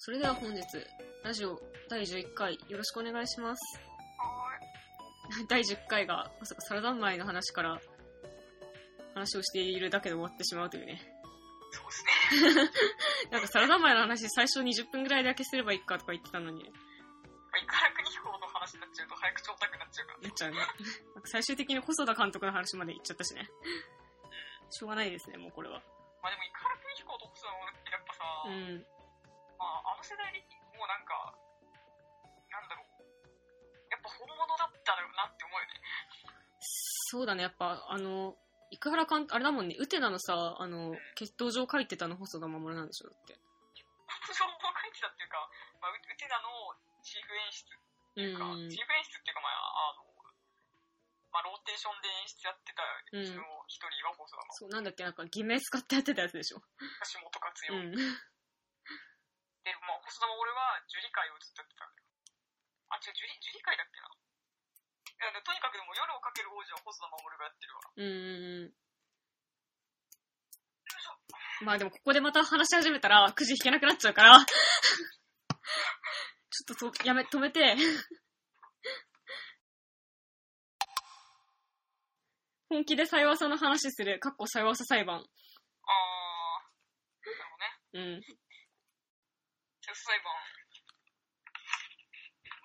それでは本日、ラジオ第11回よろしくお願いします。第10回が、まさかサラダンマイの話から話をしているだけで終わってしまうというね。そうですね。なんかサラダンマイの話最初20分ぐらいだけすればいいかとか言ってたのに、まあ、イカラクニヒコの話になっちゃうと早口オタクになっちゃうから。なっちゃうね。なんか最終的に細田監督の話まで行っちゃったしね。しょうがないですね、もうこれは。まあでもイカラクニヒコと細田てやっぱさ、うん。世代でもうなんか、なんだろう。やっぱ本物だったよなって思うよね。そうだね、やっぱ、あの、生原監督、あれだもんね、ウテナのさ、あの、血統上書いてたの細田守なんでしょ、だって。情報書いてたっていうか、まあ、ウウテナのチーフ演出っていうか、うんチーフ演出っていうかまあ、あの、まあ、ローテーションで演出やってたうちの一人が細田のそう、なんだっけ、なんか、偽名使ってやってたやつでしょ。橋本勝代。うん。で、まあ、細田も俺は樹里会をずっとやってたんだよ。あ、違う、樹里、樹里会だっけないやでとにかくでも夜をかける王子は細田守がやってるわ。うん。まあでも、ここでまた話し始めたら、くじ引けなくなっちゃうから、ちょっとと、やめ、止めて。本気でさよわさの話する、かっこさよわさ裁判。あー、なるほどね。うん。セス裁判。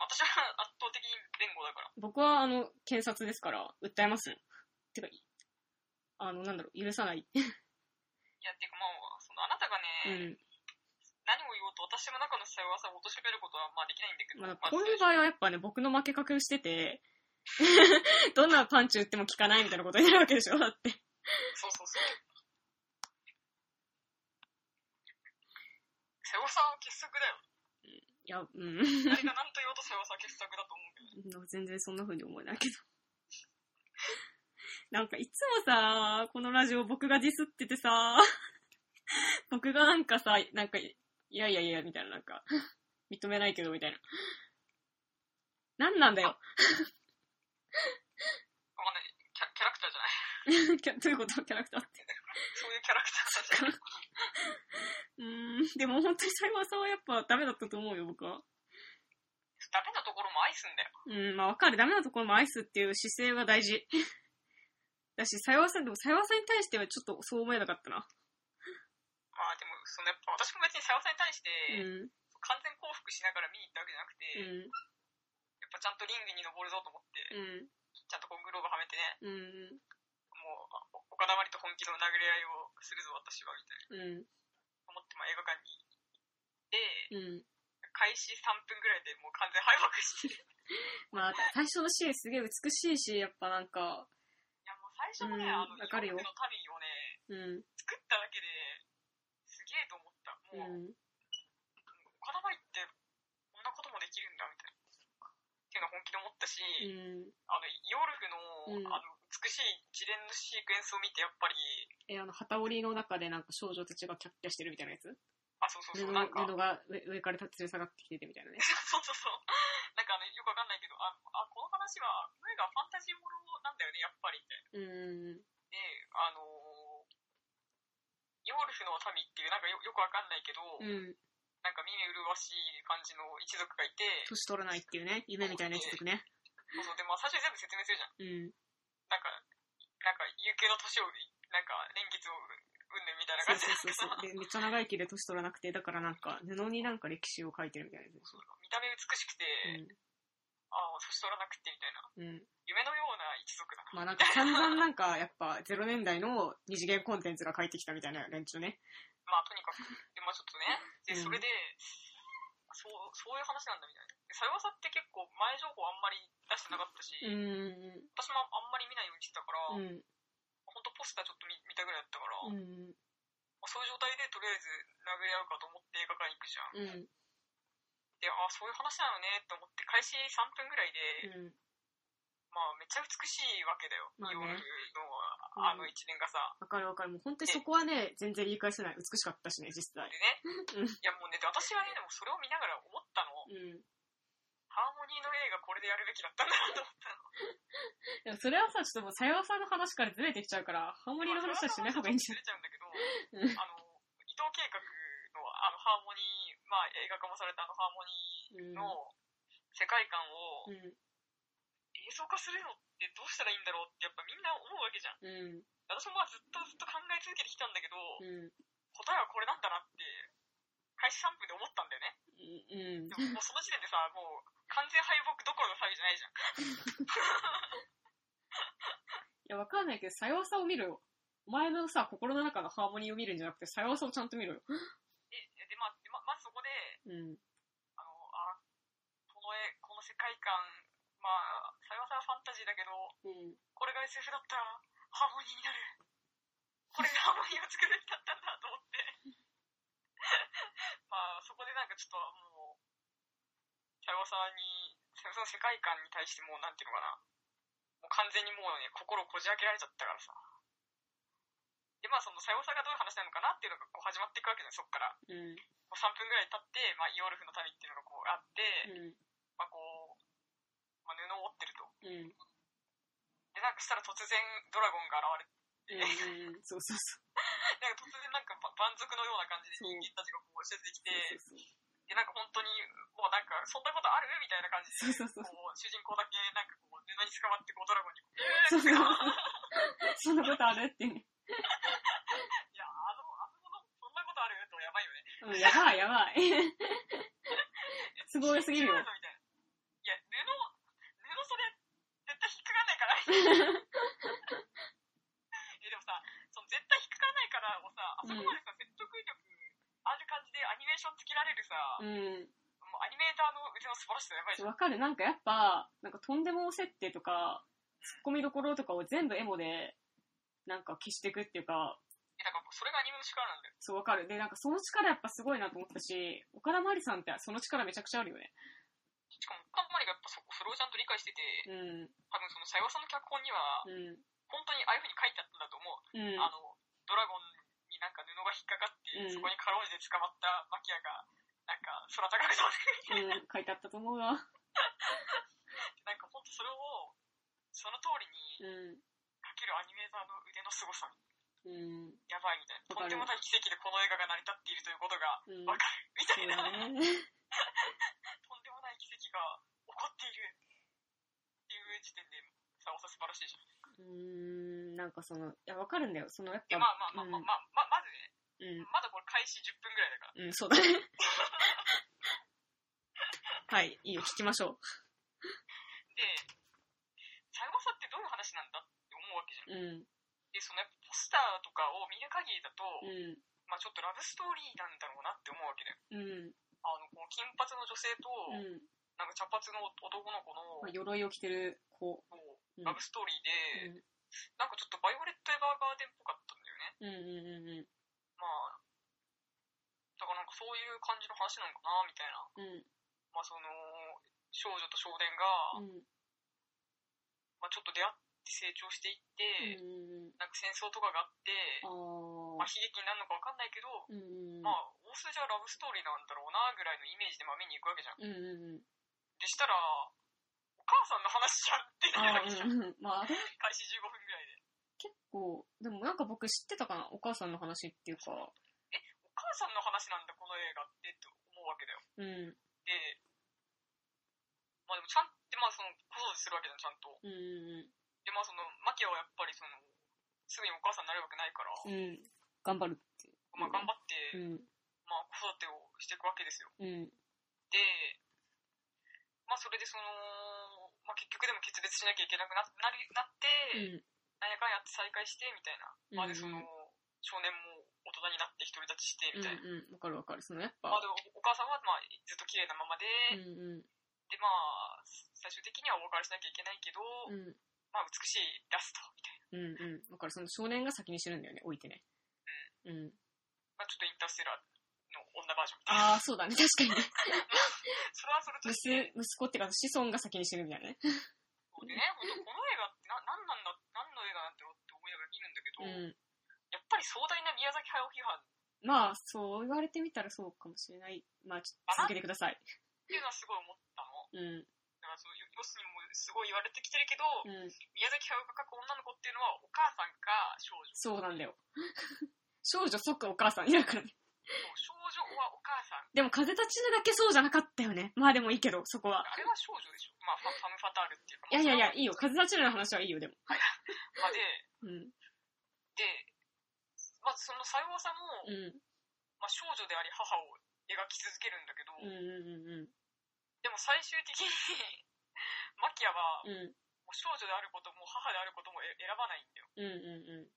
私は圧倒的に弁護だから。僕は、あの、検察ですから、訴えます。てか、あの、なんだろう、許さない。いや、っていうかまあ、そのあなたがうね、ん。何を言おうと私の中の幸せを貶めることはまあできないんだけど、まあ、まあこういう場合はやっぱね、僕の負け確してて、どんなパンチ打っても効かないみたいなことになるわけでしょだって。そうそうそう。瀬尾さんは傑作だよ。いや、うん。誰が何と言おうと瀬尾さんは傑作だと思うけど。全然そんな風に思えないけど。なんかいつもさ、このラジオ僕がディスっててさ、僕がなんかさ、なんか、いやいやいや、みたいな、なんか、認めないけど、みたいな。なんなんだよ。わかんない。キャキャラクターじゃない？どういうこと？キャラクターって。そういうキャラクターじゃない？うーん、でも本当にサイバーさんはやっぱダメだったと思うよ、僕は。ダメなところも愛すんだよ。うん、まあわかる。ダメなところも愛すっていう姿勢は大事。だし、サイワさん、でもサイワさんに対してはちょっとそう思えなかったな。まあでも、そのやっぱ私も別に瀬尾さんに対して、うん、完全降伏しながら見に行ったわけじゃなくて、うん、やっぱちゃんとリングに登るぞと思って、うん、ちゃんとこうグローブはめてね、うん、もう、あ岡田まりと本気の殴り合いをするぞ私は、みたいな。うん、思って、まあ映画館に行って、うん。開始3分ぐらいでもう完全敗北してる。まあ、最初のシーンすげえ美しいし、やっぱなんか、いやもう最初のね、うんあの、かるよの民をね、うん、作っただけで、すげえと思った。もう、ん、岡田まりって、こんなこともできるんだ、みたいな。のは本気で思ったし、うん。あの、ヨルフの、うんあの、美しい一連のシークエンスを見て、やっぱり、え、あの、旗織りの中でなんか少女たちがキャッキャしてるみたいなやつ？あ、そうそう布そう、なんか、布が上上から立ち下がってきててみたいなね。そうそうそう。なんかあの、よくわかんないけど、あ、あこの話は、声がファンタジーものなんだよね、やっぱりって。うん、で、あのー、ヨールフの民っていう、なんかよよくわかんないけど、うん。なんか見目麗しい感じの一族がいて、年取らないっていうね、夢みたいなやつとくね。そうそう、で、まあ最初に全部説明するじゃん。うん。なんか、なんか、有形の年を、なんか、年月を、うんぬんみたいな感じそうそうそう。で、めっちゃ長生きで年取らなくて、だからなんか、布になんか歴史を書いてるみたいなやつでしょ。見た目美しくて、ああ、年取らなくてみたいな。うん。うん。夢のような一族だな。まあなんか散々なんか、やっぱ0年代の二次元コンテンツが書いてきたみたいな連中ね。まあとにかく。で、まあちょっとね。で、うんそれで、そう、そういう話なんだみたいな。で、さよわさって結構前情報あんまり出してなかったし、うん。私もあんまり見ないようにしてたから、うん。ほんとポスターちょっと見見たぐらいだったから、まうん。あそういう状態でとりあえず殴り合うかと思って映画館に行くじゃん。うん。で、ああ、そういう話なのねって思って、開始3分ぐらいで、うん。まあめっちゃ美しいわけだよ。まあねのあの一連がさ。わかるわかる。もう本当にそこはね、全然言い返せない。美しかったしね、実際で。ね、うんいやもうね、で私はね、でもそれを見ながら思ったの。うん。ハーモニーの映画これでやるべきだったんだなと思ったの。でもそれはさ、ちょっともう、さよわさんの話からずれてきちゃうから、ハーモニーの話はしない方がいいんじゃずれちゃうんだけど、うんあの、伊藤計画のあの、ハーモニー、まあ、映画化もされたあの、ハーモニーの世界観をうん。映像化するのってどうしたらいいんだろうってやっぱみんな思うわけじゃん。うん。私もまあずっとずっと考え続けてきたんだけど、うん。答えはこれなんだなって、開始3分で思ったんだよね。うん。でももうその時点でさ、もう完全敗北どころの騒ぎじゃないじゃん。いや、わかんないけど、さよわさを見ろよ。お前のさ、心の中のハーモニーを見るんじゃなくて、さよわさをちゃんと見ろよ。で、でまあ、でままずそこで、うん。あの、あ、この絵、この世界観、まあ、さよさはファンタジーだけど、うん。これが SF だったらハーモニーになる。これでハーモニーを作るんだったんだと思って。まあ、そこでなんかちょっともう、さよさに、さよさの世界観に対してもう、なんていうのかな。もう完全にもうね、心をこじ開けられちゃったからさ。で、まあその、さよさがどういう話なのかなっていうのがこう始まっていくわけじゃん、そっから。うん。こう3分ぐらい経って、まあ、イオルフの民っていうのがこうあって、うん。まあこう、まあ、布を折ってると。うん。で、なんかしたら突然ドラゴンが現れて、うん。そうそうそ なんか突然なんかば蛮族のような感じで人間たちがこう出てきて、で、なんか本当に、もうなんか、そんなことある？みたいな感じで、そうそうそうこう、主人公だけなんかこう、布に捕まってこう、ドラゴンにそうそう そんなことあるってね。いや、あの、あのもの、そんなことある？とやばいよね。うん、やばいやばい。すごいすぎるよ。みたいな。いや、布、布それ、絶対引っかかんないから。え、でもさ、その絶対引っかかんないからをさ、あそこまでさ、説得力ある感じでアニメーションつけられるさ、うん。もうアニメーターの腕の素晴らしさやばいじゃん。わかる。なんかやっぱ、なんかとんでも設定とか、ツッコミどころとかを全部エモで、なんか消していくっていうか、え、だからそれがアニメの力なんだよ。そうわかる。で、なんかその力やっぱすごいなと思ったし、岡田まりさんってその力めちゃくちゃあるよね。しかも、カンマリがやっぱそそれをちゃんと理解してて、うん。多分その、さよさんの脚本には、うん。本当にああいう風に書いてあったんだと思う。うん。あの、ドラゴンになんか布が引っかかって、うんそこにかろうじて捕まったマキアが、なんか空高く飛んでるみたいな。うん、書いてあったと思うわ。なんか本当それを、その通りにうん。書けるアニメーターの腕の凄さ、うん。やばいみたいな。わかるとんでもない奇跡でこの映画が成り立っているということがうん。わかる。みたそういな。だね。とんでもない奇跡が起こっているっていう時点で、さおさ素晴らしいじゃん。うーん、なんかその、いや、わかるんだよ。その、やっで、ぱ、まあまあまあまあまあ、ままずね、うん、まだこれ開始10分ぐらいだから。うん、そうだね。はい、いいよ、聞きましょで、さよさってどういう話なんだ？って思うわけじゃん。う。うん、で、そのやっぱポスターとかを見る限りだと、うん、まあちょっとラブストーリーなんだろうなって思うわけだよ。うん、あの、この金髪の女性と、うん。なんか茶髪の男の子の、まあ、鎧を着てる子。ラブストーリーで、うん、なんかちょっとバイオレット・エヴァーガーデンっぽかったんだよね。うん、うん、うん、まあ、だからなんかそういう感じの話なのかな、みたいな。うん、まあその、少女と少年が、うん、まあちょっと出会って成長していって、うん、なんか戦争とかがあって、あまあ悲劇になるのかわかんないけど、ー、うん、まあ大筋はラブストーリーなんだろうな、ぐらいのイメージでまあ見に行くわけじゃん。うん、うん、でしたら、お母さんの話じゃんってなるわあけじゃん。ー、うん、まあ、開始15分ぐらいで。結構、でもなんか僕知ってたかな？お母さんの話っていうか。お母さんの話なんだ、この映画ってって思うわけだよ。うん、で、まあでもちゃんって、まあその、子育てするわけじゃん、ちゃんと。うん、で、まあその、マキアはやっぱりその、すぐにお母さんになれるわけないから、うん、頑張るって。まあ頑張って、うん、まあ子育てをしていくわけですよ。うん、で、まあそれでその、まあ結局でも決別しなきゃいけなくななりなって、うん、なんやかんやって再会して、みたいな。まあでそのうん、少年も大人になって独り立ちして、みたいな。うん、うん、わかるわかる。そのやっぱまあ、でもお母さんはまあずっと綺麗なままで、うん、うん、でまあ最終的にはお別れしなきゃいけないけど、うん、まあ美しいラストみたいな、うん、うん。わかる。その少年が先に死ぬんだよね、置いてね。うん。まあ、ちょっとインターステラーの女バージョンみたいなああ、そうだね、確かにね。それはそれとして息息子っていうか、子孫が先に死ぬみたいなね。そうでね本当この映画ってな何なんだ何の映画なんだろうって思いながら見るんだけど、うん。やっぱり壮大な宮崎駿批判まあ、そう言われてみたらそうかもしれない。まあ、ちょっと続けてください。っていうのはすごい思ったのうん。だからその要するにもうすごい言われてきてるけど、うん。宮崎駿が描く女の子っていうのはお母さんか少女そうなんだよ。少女そっかお母さんいるからね。少女はお母さん。でも風立ちぬだけそうじゃなかったよね。まあでもいいけど、そこは。あれは少女でしょ。まあ、ファム・ファタールっていうか。いやいやいや、いいよ。ま風立ちぬの話はいいよ、でも。あ、で、うん。で、まずそのさようさも、うん。まあ、少女であり母を描き続けるんだけど、うんうんうんでも最終的にマキアは、うん。少女であることも母であることもえ選ばないんだよ。うんうんうん。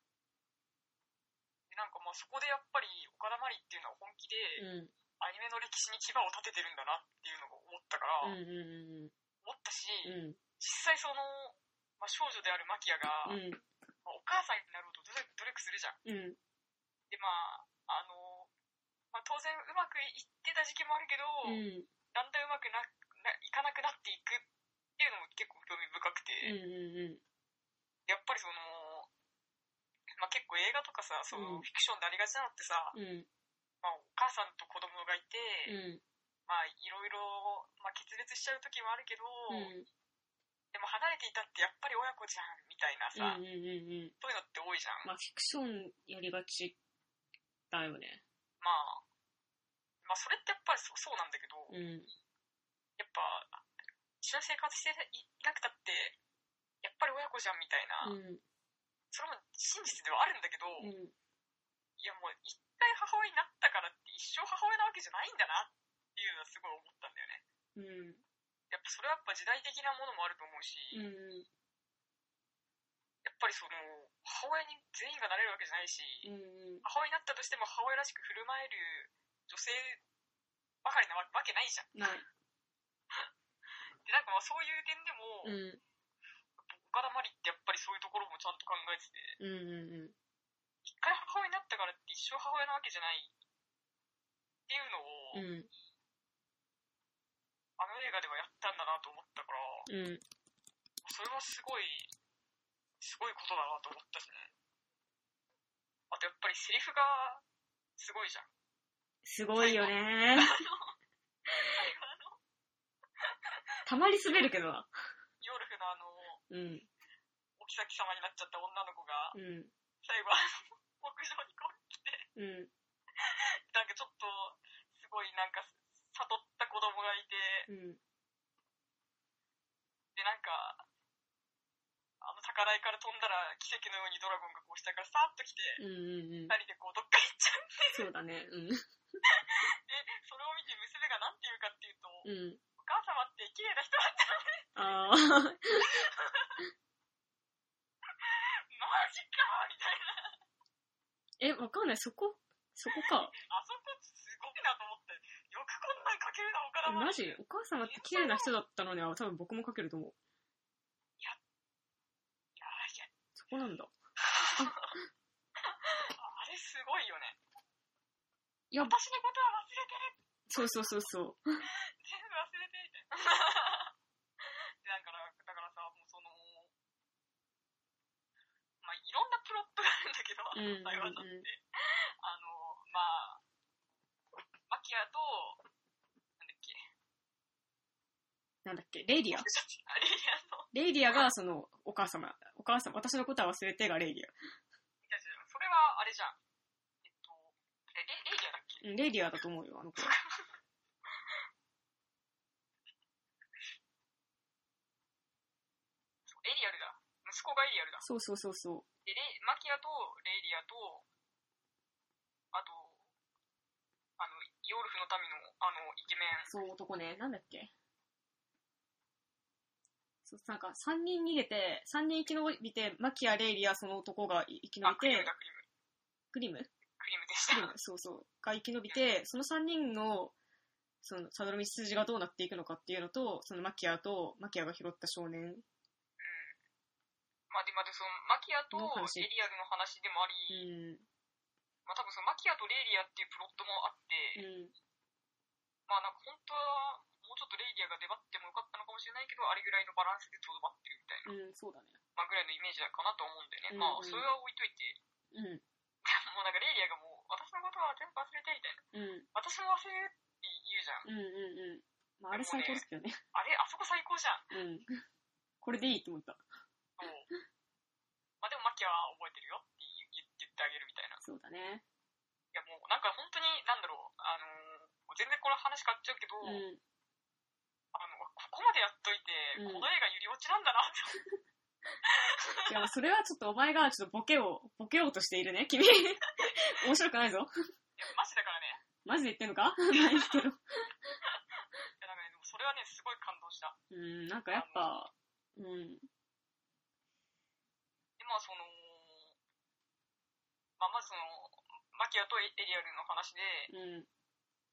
でなんかまあそこでやっぱり岡田真理っていうのは本気でうん。アニメの歴史に牙を立ててるんだなっていうのを思ったから、うんうんうん思ったし、うん。実際その、まあ、少女であるマキアが、うん。まあお母さんになろうと努力努力するじゃん。うん。でまあ、あの、まあ、当然うまくいってた時期もあるけど、うん。だんだんうまくなないかなくなっていくっていうのも結構興味深くて、うんうんうん。やっぱりその、まあ、結構映画とかさそのうんフィクションでありがちなのってさ、うん。まあ、お母さんと子供がいて、うん。まあいろいろ、まあ、決裂しちゃう時もあるけど、うん。でも離れていたってやっぱり親子じゃんみたいなさ、うんうんうんうん。そういうのって多いじゃん、まあ、フィクションやりがちだよね。まあまあそれってやっぱりそそうなんだけど、うん。やっぱ一緒に生活していなくたってやっぱり親子じゃんみたいな、うん。それも真実ではあるんだけど、うん。いやもう一回母親になったからって一生母親なわけじゃないんだなっていうのはすごい思ったんだよね。うん。やっぱそれはやっぱ時代的なものもあると思うし、うん。やっぱりその母親に全員がなれるわけじゃないし、うん。母親になったとしても母親らしく振る舞える女性ばかりなわわけないじゃん。でなんかまあそういう点でも、うん。岡田真理ってやっぱりそういうところもちゃんと考えてて、うんうんうん。一回母親になったからって一生母親なわけじゃないっていうのを、うん。あの映画ではやったんだなと思ったから、うん。それはすごい、すごいことだなと思ったしね。あとやっぱりセリフがすごいじゃん。すごいよね。たまに滑るけどな。ヨルフのあの、うん。お妃様になっちゃった女の子が、うん。最後あの、牧場にこう来て、うん。なんかちょっと、すごいなんか、悟った子供がいて、うん。で、なんか、あの高台から飛んだら奇跡のようにドラゴンがこう下からさーっと来て、うんうんうん。二人でこうどっか行っちゃって、そうだね。うん。で、それを見て娘がなんて言うかっていうと、うん。お母様って綺麗な人だったのね。ああ。マジかみたいな。え、わかんない。そこそこか。あそこすごいなと思って。よくこんなん書けるな、岡え田マジ？お母様って綺麗な人だったのには多分僕も書けると思う。いや、いや、そこなんだ。あれすごいよね。いや、私のことは忘れてる。そうそうそうそう。全部忘れてみたいな。で、だから、だからさ、もうその、まあ、いろんなプロットがあるんだけど、あうんうんうんの、台湾だって。あの、まあ、マキアと、なんだっけ、なんだっけ、レイディアアレイディアがその、お母様。お母様、私のことは忘れてがレイディア。それはあれじゃん。えっと、え、レレイディアだっけ？うん、レイディアだと思うよ、あの子。エリアルだ。息子がエリアルだ。そうそうそうそう。で、レイマキアとレイリアと、あと、あの、ヨールフの民の、あの、イケメン。そう、男ね。なんだっけそう、なんか、3人逃げて、3人生き延びて、マキア、レイリア、その男が生き延あ、びてクリムだ、、クリム。クリムクリムでした。クリムそうそう。が生き延びて、その3人の、その、サドル道筋がどうなっていくのかっていうのと、そのマキアと、マキアが拾った少年。まあ、で、まあ、で、その、マキアとエリアルの話でもあうり、ん。まあ、多分その、マキアとレイリアっていうプロットもあって、うん。まあ、なんか本当は、もうちょっとレイリアが出張ってもよかったのかもしれないけど、あれぐらいのバランスでとどまってるみたいな、うん、そうだね。まあ、ぐらいのイメージだかなと思うんだよね。うんまあ、うんそれは置いといて、うん。もうなんかレイリアがもう、私のことは全部忘れてみたいな。うん。私も忘れるって言うじゃん。うんうんうん。まあ、あれ最高ですけどね。あれ、あそこ最高じゃん。うん。これでいいと思った。そう。まあでもマキアは覚えてるよって言言ってあげるみたいな。そうだね。いやもうなんか本当になんだろう、あのー全然これ話変わっちゃうけど、うん。までやっといて、うんこの映画ゆり落ちなんだなって。いや、それはちょっとお前がちょっとボケを、ボケようとしているね、君。面白くないぞ。いや、マジだからね。マジで言ってんのか？ないけど。いや、なんかね、でもそれはね、すごい感動した。うん、なんかやっぱ、うん。で、まあその、まあまずその、マキアとエリアルの話で、うん。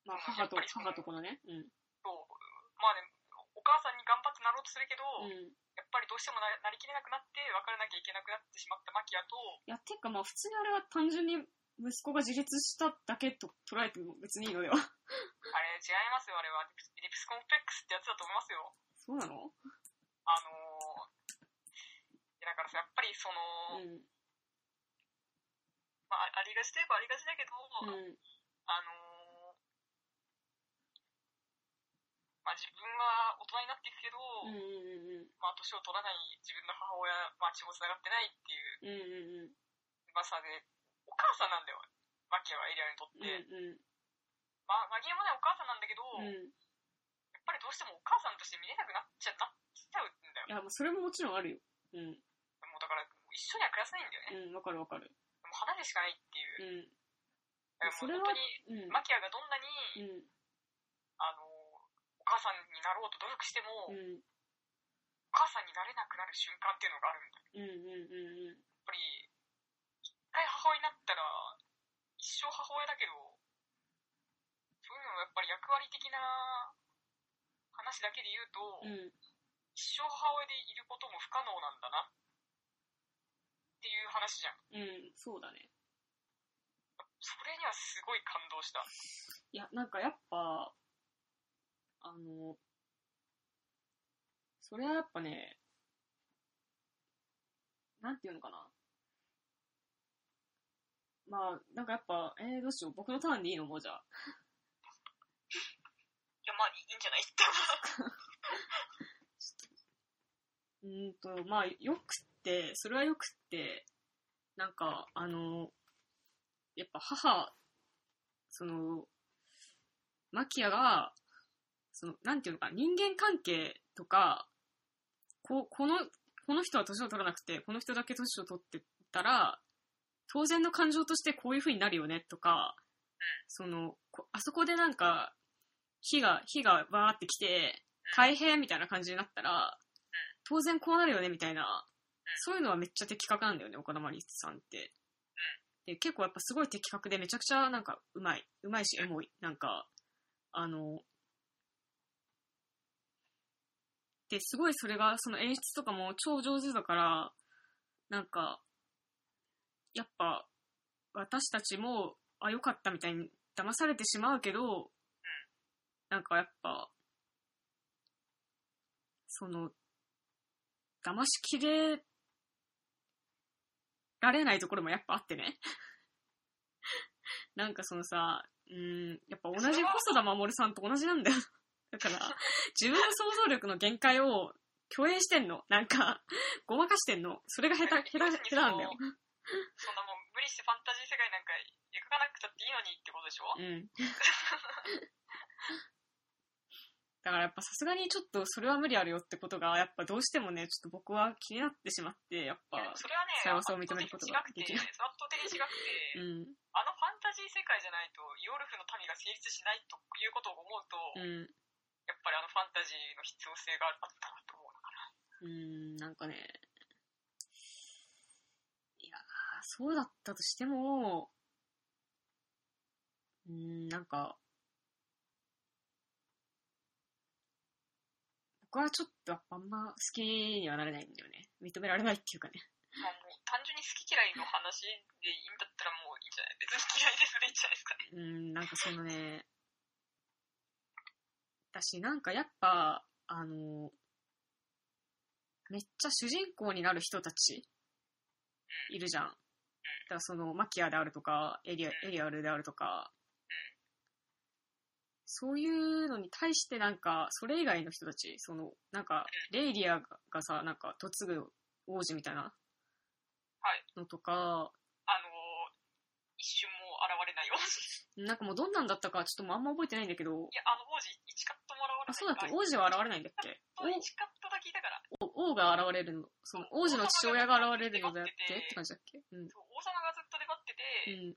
まあ、母と、母とこのね。うん。そうまあね、お母さんに頑張ってなろうとするけど、うん。やっぱりどうしてもななりきれなくなって、別れなきゃいけなくなってしまったマキアと、いや、てかまあ、普通にあれは単純に息子が自立しただけと捉えても別にいいのでは。あれ違いますよ、あれは。リプスコンプレックスってやつだと思いますよ。そうなの？あのー、いやだからさ、やっぱりその、うん。まあ、ありがちといえばありがちだけど、うん。あのー、まあ自分は大人になっていくけど、うんうんうんまあ年を取らない自分の母親、まあ血も繋がってないっていううん。うんうんうん。噂で、お母さんなんだよ、マキアはエリアにとって。うんうん。まあ、マギアもね、お母さんなんだけど、やっうん。ぱりどうしてもお母さんとして見れなくなっちゃなっちゃうんだよ。いや、もうそれももちろんあるよ。うん。もうだから、一緒には暮らせないんだよね。うん、わかるわかる。もう離れしかないっていう。うん。だからそれはもう本当に、うん。マキアがどんなに、うん。あの、お母さんになろうと努力しても、おうん。母さんになれなくなる瞬間っていうのがあるんだよ。うんうんうんうん。やっぱり、一回母親になったら、一生母親だけど、そういうのはやっぱり役割的な話だけで言うと、うん。一生母親でいることも不可能なんだなっていう話じゃん。うん、そうだね。それにはすごい感動した。いや、なんかやっぱ、あの、それはやっぱね、なんていうのかな。まあ、なんかやっぱ、えー、どうしよう。僕のターンでいいの？もうじゃあ。いや、まあいいんじゃない？って。うーんと、まあ、よくって、それはよくって、なんか、あの、やっぱ母、その、マキアが、その、なんていうのか、人間関係とか、ここの、この人は年を取らなくて、この人だけ年を取ってたら、当然の感情としてこういう風になるよねとか、その、あそこでなんか、火が、火がバーってきて、大変みたいな感じになったら、当然こうなるよねみたいな、そういうのはめっちゃ的確なんだよね、岡田真理さんって。で、結構やっぱすごい的確でめちゃくちゃなんかうまい。うまいしエモい。なんか、あの、で、すごいそれが、その演出とかも超上手だから、なんか、やっぱ、私たちも、あ、よかったみたいに騙されてしまうけど、なんかやっぱ、その、騙しきれられないところもやっぱあってね。なんかそのさ、うん、やっぱ同じ細田守さんと同じなんだよ。だから、自分の想像力の限界を共演してんの。なんか、ごまかしてんの。それが下手、下手、下手なんだよ。そんなもう無理してファンタジー世界なんか描かなくたっていいのにってことでしょ？うん。だからやっぱさすがにちょっとそれは無理あるよってことが、やっぱどうしてもね、ちょっと僕は気になってしまって、やっぱそれはね、さよさを認めることができない圧倒的に違くて、圧倒的に違くて、うん、あのファンタジー世界じゃないと、イオルフの民が成立しないということを思うと、うん、やっぱりあのファンタジーの必要性があったなと思うのかな。うん、なんかね、いや、そうだったとしても、うん、なんか、僕はちょっとやっぱあんま好きにはなれないんだよね。認められないっていうかね。まあもう単純に好き嫌いの話でいいんだったらもういいんじゃない別に嫌いでそれいいんじゃないですかね。うん、なんかそのね、私なんかやっぱ、あの、めっちゃ主人公になる人たちいるじゃん。だからそのマキアであるとか、エリアエリアルであるとか、そういうのに対してなんか、それ以外の人たち、その、なんか、レイリアがさ、なんか、嫁ぐ王子みたいなはい。のとか、あのー、一瞬も現れれない王子。なんかもうどんなんだったかちょっともうあんま覚えてないんだけど、いや、あの王子、1カットもらわれあ、そうだっけ？王子は現れないんだっけ？1カットだけいたから。王王が現れるの、その王子の父親が現れるのであってって感じだっけ？うん。そう王様がずっと粘ってて、うん。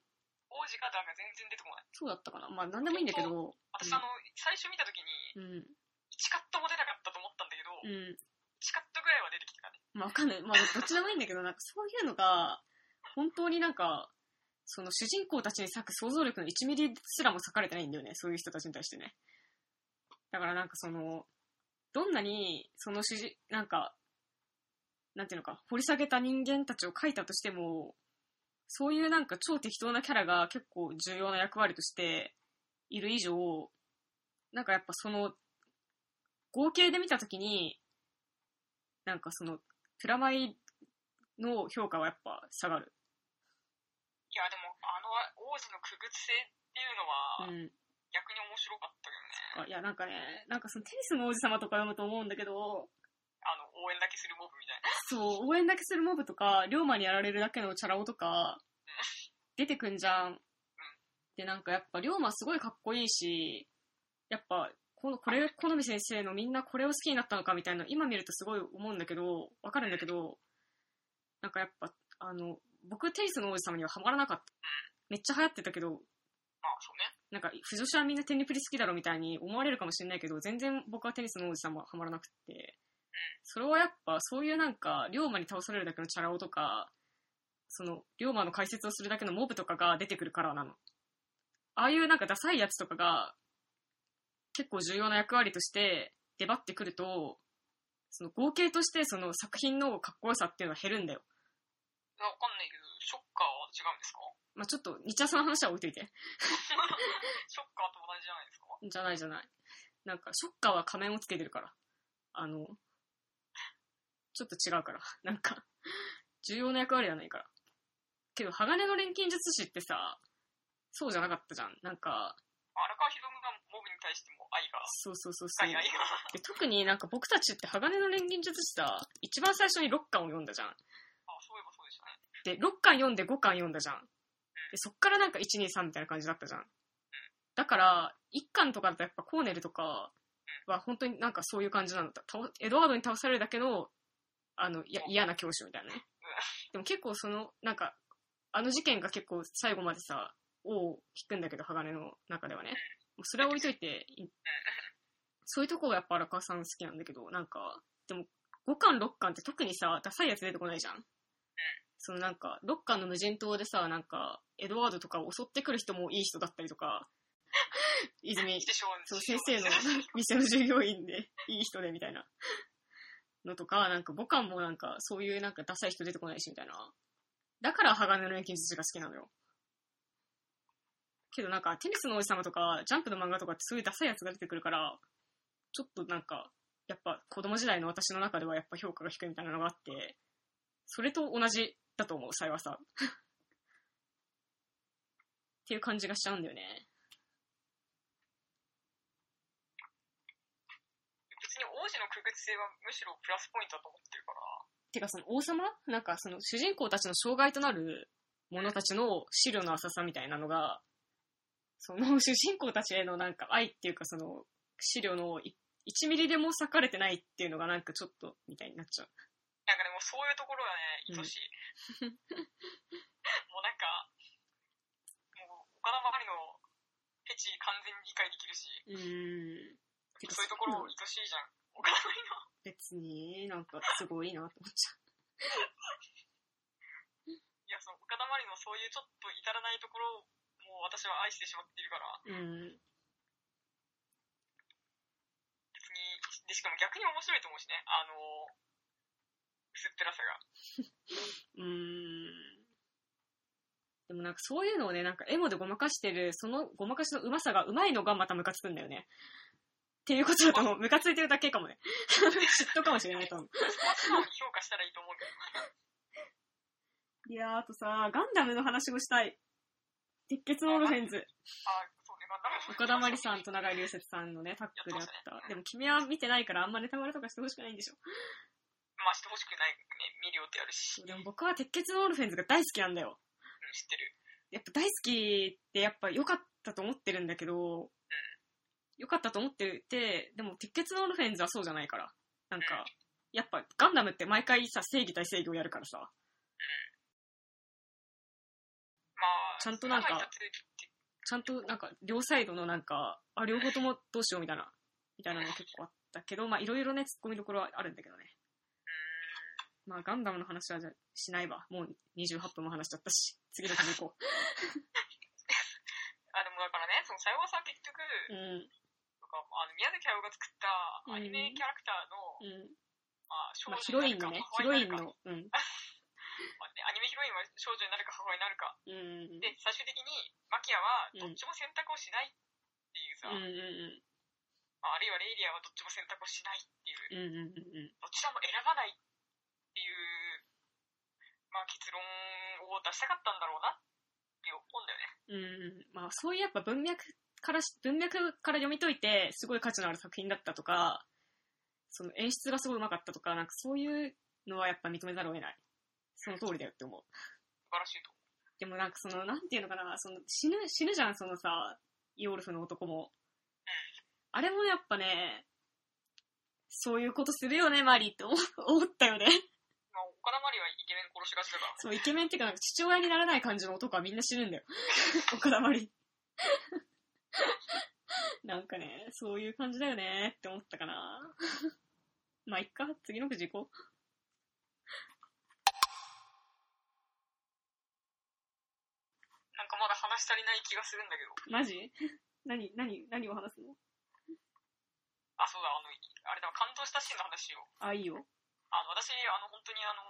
王子がだが全然出てこない。そうだったかな。まあなんでもいいんだけど、私、あの、最初見た時に、うん。1カットも出なかったと思ったんだけど、うん。1カットぐらいは出てきてたね。まあわかんない。まあどっちでもいいんだけど、なんかそういうのが、本当になんか、その主人公たちに割く想像力の1ミリすらも割かれてないんだよね。そういう人たちに対してね。だからなんかその、どんなに、その主人、なんか、なんていうのか、掘り下げた人間たちを描いたとしても、そういうなんか超適当なキャラが結構重要な役割としている以上、なんかやっぱその、合計で見たときに、なんかその、プラマイの評価はやっぱ下がる。いや、でも、あの王子の区別性っていうのは、うん。逆に面白かったけどね。あいや、なんかね、なんかそのテニスの王子様とか読むと思うんだけど、あの、応援だけするモブみたいな。そう、応援だけするモブとか、龍馬にやられるだけのチャラ男とか、出てくんじゃん。で、なんかやっぱ龍馬すごいかっこいいし、やっぱ、この、これ、好み先生のみんなこれを好きになったのかみたいな、今見るとすごい思うんだけど、わかるんだけど、なんかやっぱ、あの、僕テニスの王子様にはハマらなかった。めっちゃ流行ってたけど、あそうね。なんか、不女子はみんなテニプリ好きだろみたいに思われるかもしれないけど、全然僕はテニスの王子様はハマらなくて、それはやっぱそういうなんか、龍馬に倒されるだけのチャラ男とか、その、龍馬の解説をするだけのモブとかが出てくるからなの。ああいうなんかダサいやつとかが、結構重要な役割として出張ってくると、その合計としてその作品のかっこよさっていうのは減るんだよ。わかんないけど、ショッカーは違うんですか？まあちょっと、日茶さんの話は置いといて。ショッカーと同じじゃないですか？じゃないじゃない。なんか、ショッカーは仮面をつけてるから。あの、ちょっと違うから。なんか、重要な役割はないから。けど、鋼の錬金術師ってさ、そうじゃなかったじゃん。なんか、荒川博夢がモブに対しても愛が、そうそうそうそう。愛が。で特になんか僕たちって鋼の錬金術師さ、一番最初に6巻を読んだじゃん。あ、そういえばそうでしたね。で、6巻読んで5巻読んだじゃん。で、そっからなんか1、2、3みたいな感じだったじゃん。だから、1巻とかだとやっぱコーネルとかは本当になんかそういう感じなんだ。倒エドワードに倒されるだけの、あの、嫌な教師みたいなね。でも結構その、なんか、あの事件が結構最後までさ、王を引くんだけど、鋼の中ではね。もうそれは置いといて、いそういうとこがやっぱ荒川さん好きなんだけど、なんか、でも5巻6巻って特にさ、ダサいやつ出てこないじゃん。そのなんか、6巻の無人島でさ、なんか、エドワードとかを襲ってくる人もいい人だったりとか、泉、そう、先生の店の従業員で、いい人でみたいなのとか、なんか5巻もなんか、そういうなんかダサい人出てこないしみたいな。だから鋼の錬金術師が好きなのよ。けどなんか、テニスの王子様とか、ジャンプの漫画とかってそういうダサいやつが出てくるから、ちょっとなんか、やっぱ子供時代の私の中ではやっぱ評価が低いみたいなのがあって、それと同じだと思う、際はさ。っていう感じがしちゃうんだよね。別に王子の区別性はむしろプラスポイントだと思ってるから、てかその王様なんかその主人公たちの障害となる者たちの資料の浅さみたいなのが、その主人公たちへのなんか愛っていうかその資料の1ミリでも割かれてないっていうのがなんかちょっとみたいになっちゃう。なんかでもそういうところがね、愛しい。もうなんか、もう岡田周りのフェチ完全に理解できるし、うーん。そういうところ愛しいじゃん。岡田周りの。別になんかすごいなと思っちゃ いや、その岡田周りのそういうちょっと至らないところを、もう私は愛してしまっているから、う。うん。別に、で、しかも逆に面白いと思うしね、あの、薄っぺらさが。うーん。でもなんかそういうのをね、なんかエモでごまかしてる、そのごまかしのうまさがうまいのがまたムカつくんだよね。っていうことだと思う。ムカついてるだけかもね。嫉妬かもしれないと思う。素直に評価したらいいと思うけど。いやー、あとさ、ガンダムの話をしたい。鉄血のオルフェンズ。あ、そうね、ガンダム。岡田まりさんと永井隆節さんのね、タッグであった。でも君は見てないからあんまネタバレとかしてほしくないんでしょ。まあしてほしくないね、見るよってやるし。でも僕は鉄血のオルフェンズが大好きなんだよ。うん、知ってる。やっぱ大好きってやっぱ良かったと思ってるんだけど、良かったと思ってて、でも鉄血のオルフェンズはそうじゃないから。なんか、やっぱガンダムって毎回さ、正義対正義をやるからさ、まあ、ちゃんとなんかちゃんとなんか両サイドのなんか、あ、両方ともどうしようみたいな、みたいなの結構あったけど、まあいろいろね、突っ込みどころはあるんだけどね。まあガンダムの話はじゃあしないわ。もう28分も話しちゃったし、次の日行こ あ、でもだからね、その、さよわさん結局、う。うん。とかあの宮崎駿が作ったアニメキャラクターの、うん。まあ、少まあ、女ヒロインのね、ヒロインの、の、うん。まあねアニメヒロインは少女になるか母親になるか。うん。で、最終的に、マキアはうんどっちも選択をしないっていうさ、うんうんまあ、あるいはレイリアはどっちも選択をしないっていう、うん。うんうんうんうん。どちらも選ばないっていう、まあ、結論を出したかったんだろうなって思うんだよね。うん、まあそういうやっぱ文脈からし、文脈から読み解いて、すごい価値のある作品だったとか、その演出がすごいうまかったとか、なんかそういうのはやっぱ認めざるを得ない。その通りだよって思う。素晴らしいと。でもなんかその、なんていうのかな、その死ぬ、死ぬじゃん、そのさ、イオルフの男も。あれもやっぱね、そういうことするよね、マリーって思思ったよね。まあ、岡田まりはイケメン殺しがちだから。そう、イケメンっていうか、なんか父親にならない感じの男はみんな死ぬんだよ。岡田まり。なんかね、そういう感じだよねって思ったかな。まあ、いっか、次のくじ行こなんかまだ話し足りない気がするんだけど。う。マジ？何、何、何を話すの？あ、そうだ、あの、あれだ、感動したシーンの話を。あ、いいよ。あの、私、あの、本当にあの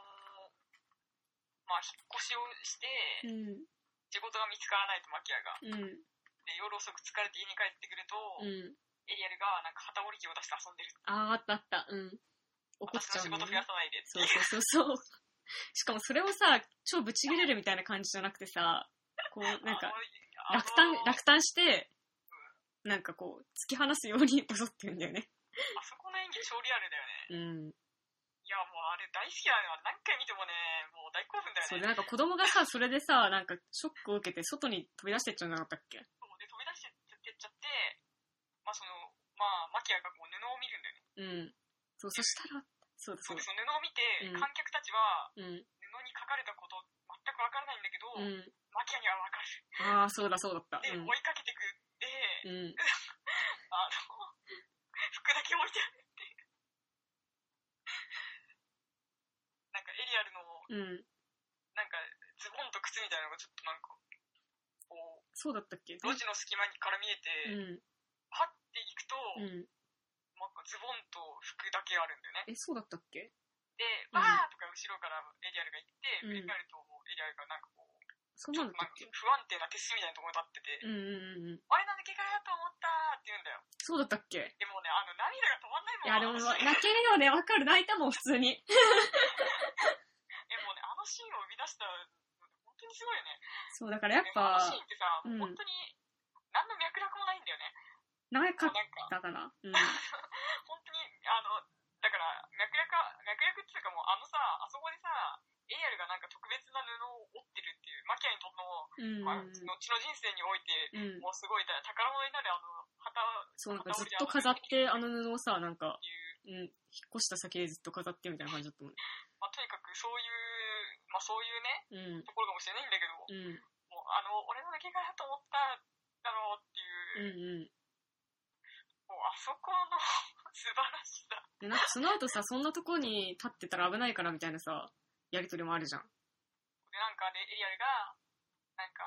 まあ、引っ越しをして、うん、仕事が見つからないと、マキアが。うん、で、夜遅く疲れて家に帰ってくると、うん。エリアルが、なんか、旗織り機を出して遊んでる。あー、あったあった。うん。怒っ私ちゃうねの仕事増や。さないでそうそうそうそう。しかもそれをさ、超ブチ切れるみたいな感じじゃなくてさ、こう、なんか、落胆落胆して、なんかこう、突き放すように襲ってるんだよね。あそこの演技超リアルだよね。うん。いや、もうあれ大好きだよ。何回見てもね、もう大興奮だよそうで、ね。なんか子供がさ、それでさ、なんかショックを受けて外に飛び出してっちゃうんじゃなかったっけ？そうで、飛び出してっちゃって、まあその、まあ、マキアがこう布を見るんだよね。うん。そう、そしたら、そうだそう。その布を見て、うん観客たちはうん。布に書かれたこと全くわからないんだけど、うん。マキアにはわかる。ああ、そうだそうだった。で、うん追。いかけてくって、うん。あの、服だけ置いてあるっていう。なんかエリアルの、うん。なんかズボンと靴みたいなのがちょっとなんか、こう、そうだったっけ？路地の隙間から見えて、うん。パッて行くと、うん。なんかズボンと服だけあるんだよね。え、そうだったっけ？で、うんわーとか後ろからエリアルが行って、うん振り返るとエリアルがなんかこう、そんちょっとなんったっけ不安定な鉄みたいなところに立ってて、うんうんうんうん。あれなんで怪我だと思ったーって言うんだよ。そうだったっけ？でもね、あの涙が止まんないもんいや、でも、泣けるよね。わかる。泣いたもん、普通に。シーンを生み出した、本当にすごいよね。そう、だからやっあぱのシーン、ってさ、うん本当に、何の脈絡もないんだよね。長かっもうなんか、たかな。うん。本当に、あの、だから、脈絡か、脈絡っていうかもう、あのさ、あそこでさ、エリアルがなんか特別な布を織ってるっていう、マキアにとっての、うんまあ、後の人生において、うん。もうすごい宝物になるあの、旗っそう、なんかずっと飾って、あの布をさ、なんか、うん、引っ越した先でずっと飾ってみたいな感じだったもんね。まあ、とにかくそういう、まあそういうね、うん。ところかもしれないんだけど、うん。もうあの、俺のだけがだと思っただろうっていうう、んうん。もうあそこの 素晴らしさ。で、なんかその後さ、そんなとこに立ってたら危ないからみたいなさ、やりとりもあるじゃん。で、なんかで、エリアルが、なんか、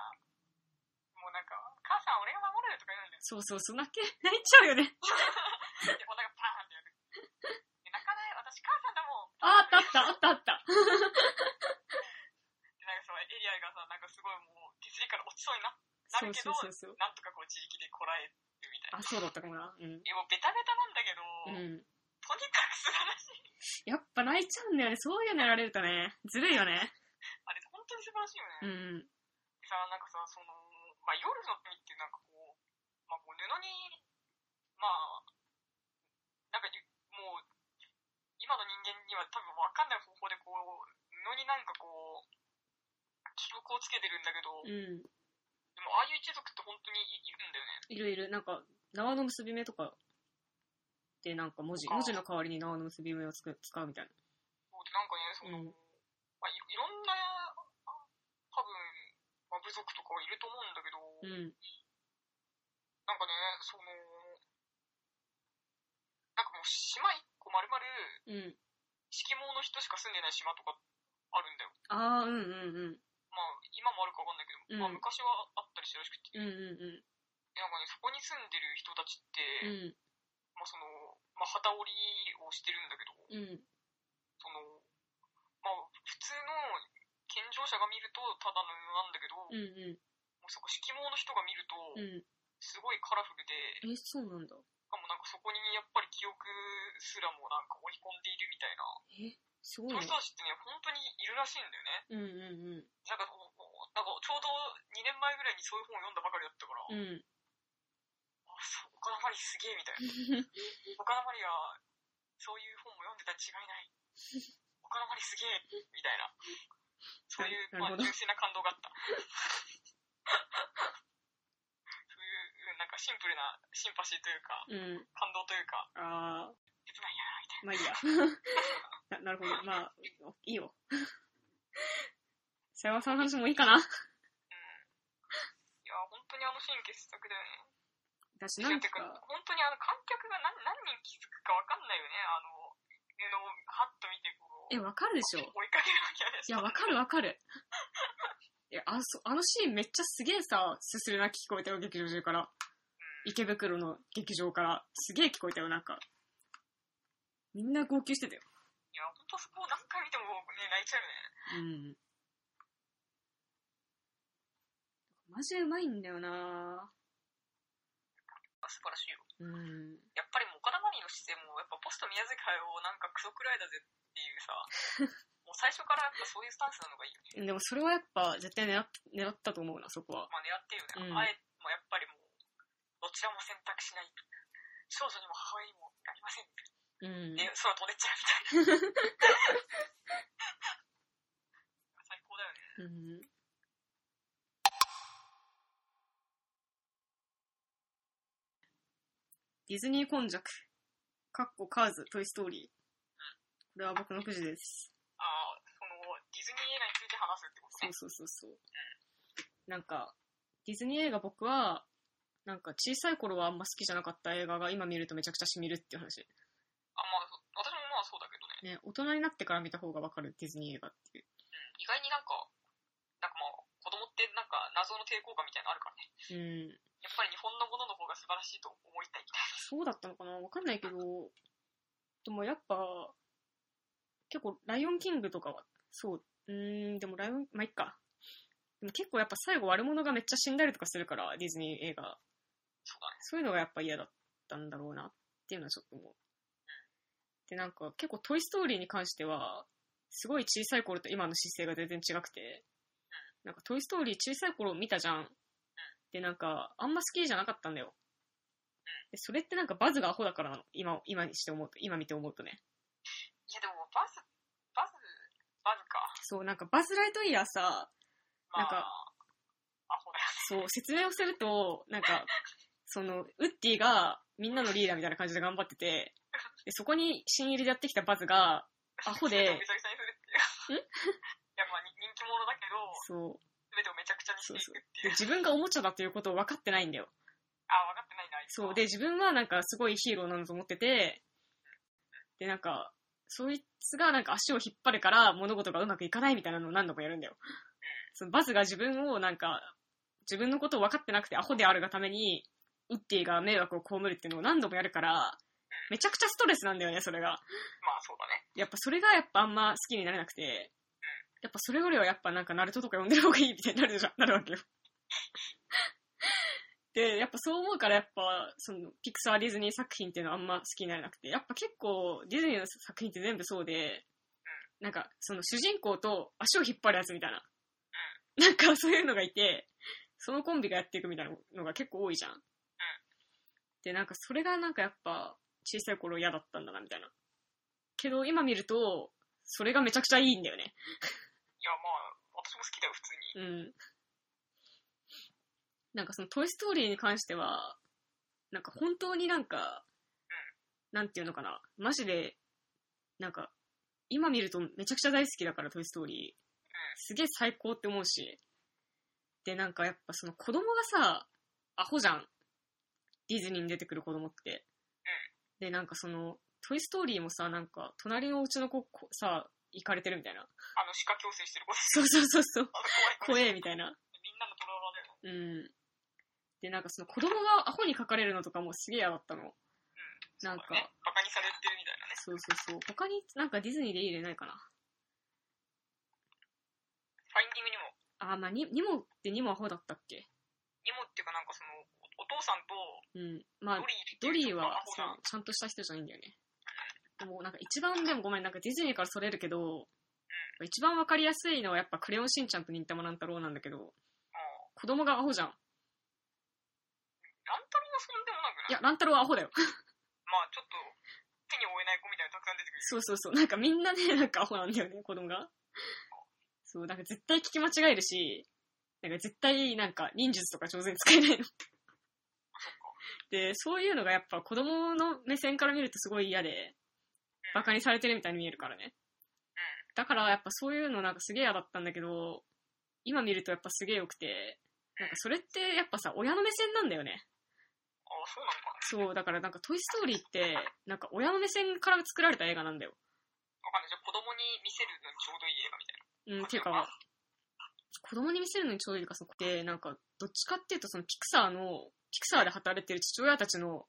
もうなんか、母さん俺が守るよとか言うんだよ。そうそうそう、泣け、泣いちゃうよね。で、お腹パーンってやる。私母さんだもん。あ、あったあった、あったあった。で、なんかさ、エリアルがさ、なんかすごいもう、手すりから落ちそうにななるけど、そうそうそう。なんとかこう自力でこらえるみたいな。あ、そうだったかもな。うん。え、もうベタベタなんだけど、うん。とにかく素晴らしい。やっぱ泣いちゃうんだよね。そういうのやられるとね。ずるいよね。あれ、本当に素晴らしいよね。うん。さ、なんかさ、その、まあ、夜の国ってなんかこう、まあ、こう布に、まあ、なんかの人間には多分わかんない方法でこう、布になんかこう、記録をつけてるんだけど、うん。でも、ああいう一族って本当にいいるんだよね。いるいる。なんか、縄の結び目とかでなんか文字、文字の代わりに縄の結び目をつく使うみたいな。そうで、なんかね、その、うんまあい、いろんな、多分、まあ、部族とかはいると思うんだけど、うん。なんかね、その、なんかもう島一個丸々、うん。色盲の人しか住んでない島とかあるんだよ。ああ、うんうんうん。まあ、今もあるかわかんないけど、うんまあ、昔はあったりしたらしくて、うんうんでなんかね、そこに住んでる人たちって、うん。まあ、その、まあ、旗織りをしてるんだけど、うん。うん。その、まあ、普通の健常者が見るとただの布なんだけど、もうんうん。うそこ色盲の人が見ると、うん。すごいカラフルで、え、そうなんだ。しかもなんかそこにやっぱり記憶すらもなんか織り込んでいるみたいな。え、すごいねそういう人。たちってね、本当にいるらしいんだよね。うんうんうん。なんか、なんかちょうど2年前ぐらいにそういう本を読んだばかりだったから、うん。あ、そう、岡田まりすげえみたいな。岡田まりは、そういう本も読んでたに違いない。岡田まりすげえみたいな。そういう、まあ、純粋な感動があった。なんかシンプルなシンパシーというか、うん。感動というか、ああ、まあいいや。ななるほど。まあ、いいよ。さやわさんの話もいいかなな。うん。いや、本当にあのシーン傑作だよね。私なんてか、か、本当にあの観客が何何人気づくかわかんないよね。あの、布をハッと見てこう、え、わかるでしょ追いかけるわけやでしいや、わかるわかる。いや、あそあのシーンめっちゃすげえさ、すするなき聞こえたよ、劇場中から。池袋の劇場から。すげえ聞こえたよ、なんか。みんな号泣してたよ。いや、本当そこを何回見てもね、泣いちゃうよね。うん。マジでうまいんだよな素晴らしいよ。うん。やっぱりもう岡田マリーの姿勢も、やっぱポスト宮崎駿をなんかクソくらいだぜっていうさ、もう最初からやっぱそういうスタンスなのがいいよね。でもそれはやっぱ絶対狙っ狙ったと思うな、そこは。まあ狙ってるよね。うんあえて、もうやっぱりもう、どちらも選択しない。少女にも母親にもなりません。うん。で、空飛んでっちゃうみたいな。最高だよね。うん。ディズニー今昔。かっこカーズ、トイストーリー。これは僕のくじです。ああ、その、ディズニー映画について話すってこと？ね。そうそうそうそう。なんか、ディズニー映画僕は、なんか小さい頃はあんま好きじゃなかった映画が今見るとめちゃくちゃ染みるっていう話。あ、まあ、私もまあそうだけどね。ね、大人になってから見た方がわかるディズニー映画っていう。意外になんか、なんかまあ、子供ってなんか謎の抵抗感みたいなのあるからね。うん。やっぱり日本のものの方が素晴らしいと思いたいみたいそうだったのかな？わかんないけど、でもやっぱ、結構、ライオンキングとかは、そう、うーん、でもライオン、まあ、いっか。でも結構やっぱ最後悪者がめっちゃ死んだりとかするから、ディズニー映画。そうだね。そういうのがやっぱ嫌だったんだろうなっていうのはちょっと思う。で、なんか結構トイストーリーに関しては、すごい小さい頃と今の姿勢が全然違くて、なんかトイストーリー小さい頃見たじゃん。で、なんか、あんま好きじゃなかったんだよ。で、それってなんかバズがアホだからなの。今、今にして思うと、今見て思うとね。いやでも、バズ、バズ、バズか。そう、なんかバズ・ライトイヤーさ、まあ、なんかアホだ。そう、説明をすると、なんか、その、ウッディがみんなのリーダーみたいな感じで頑張ってて、でそこに新入りでやってきたバズが、アホでめちゃくちゃにするっていう。いや、まあ、に人気者だけど、そう、全てをめちゃくちゃにしていくっていう。で自分がおもちゃだということを分かってないんだよ。あ、分かってないな、あいつはそう。で、自分はなんかすごいヒーローなんだと思ってて、で、なんか、そいつがなんか足を引っ張るから物事がうまくいかないみたいなのを何度もやるんだよ。そのバズが自分をなんか、自分のことを分かってなくてアホであるがために、ウッディが迷惑を被るっていうのを何度もやるから、めちゃくちゃストレスなんだよね、それが。まあ、そうだね。やっぱそれがやっぱあんま好きになれなくて、やっぱそれよりはやっぱなんかナルトとか読んでる方がいいみたいになるじゃん、なるわけよ。で、やっぱそう思うからやっぱ、その、ピクサーディズニー作品っていうのはあんま好きになれなくて、やっぱ結構ディズニーの作品って全部そうで、なんかその主人公と足を引っ張るやつみたいな、なんかそういうのがいて、そのコンビがやっていくみたいなのが結構多いじゃん。で、なんかそれがなんかやっぱ小さい頃嫌だったんだなみたいな。けど今見ると、それがめちゃくちゃいいんだよね。いや、まあ、私も好きだよ、普通に。うん。なんかそのトイストーリーに関しては、なんか本当になんか、なんていうのかな、マジで、なんか、今見るとめちゃくちゃ大好きだから、トイストーリー。すげえ最高って思うし。で、なんかやっぱその子供がさ、アホじゃん。ディズニーに出てくる子供って。で、なんかその、トイストーリーもさ、なんか、隣のお家の子、こさ、行かれてるみたいな。あの、歯科矯正してる子そうそうそうそう。怖え、みたいな。みんなのトラウマだよね。うん。で、なんかその子供がアホに書かれるのとかもすげえ嫌だったの。なんかね。バカにされてるみたいなね。そうそうそう。他になんかディズニーでいい例ないかな。ファインディングにも、あー、まあ、に、ニモってニモアホだったっけ？にもっていうかなんかその、おお父さんとうん。まあド、リーはさ、ちゃんとした人じゃないんだよね。でもなんか一番、でもごめん、なんかディズニーからそれるけど、一番わかりやすいのはやっぱクレヨンしんちゃんと忍たま乱太郎なんだけど、うん子供がアホじゃん。乱太郎はそんでもなくないいや、乱太郎はアホだよ。まあちょっと、手に負えない子みたいなのたくさん出てくる。そうそうそう。なんかみんなね、なんかアホなんだよね、子供が。そう、なんか絶対聞き間違えるし、なんか絶対なんか忍術とか上手に使えないの。で、そういうのがやっぱ子供の目線から見るとすごい嫌で、バカにされてるみたいに見えるからね。だからやっぱそういうのなんかすげえ嫌だったんだけど、今見るとやっぱすげえ良くて、なんかそれってやっぱさ、親の目線なんだよね。そうなのかなそう、だからなんかトイストーリーって、なんか親の目線から作られた映画なんだよ。わかんない。じゃあ子供に見せるのにちょうどいい映画みたいな。うん、っていうか、子供に見せるのにちょうどいいか、そこで、なんか、どっちかっていうと、そのピクサーの、ピクサーで働いてる父親たちの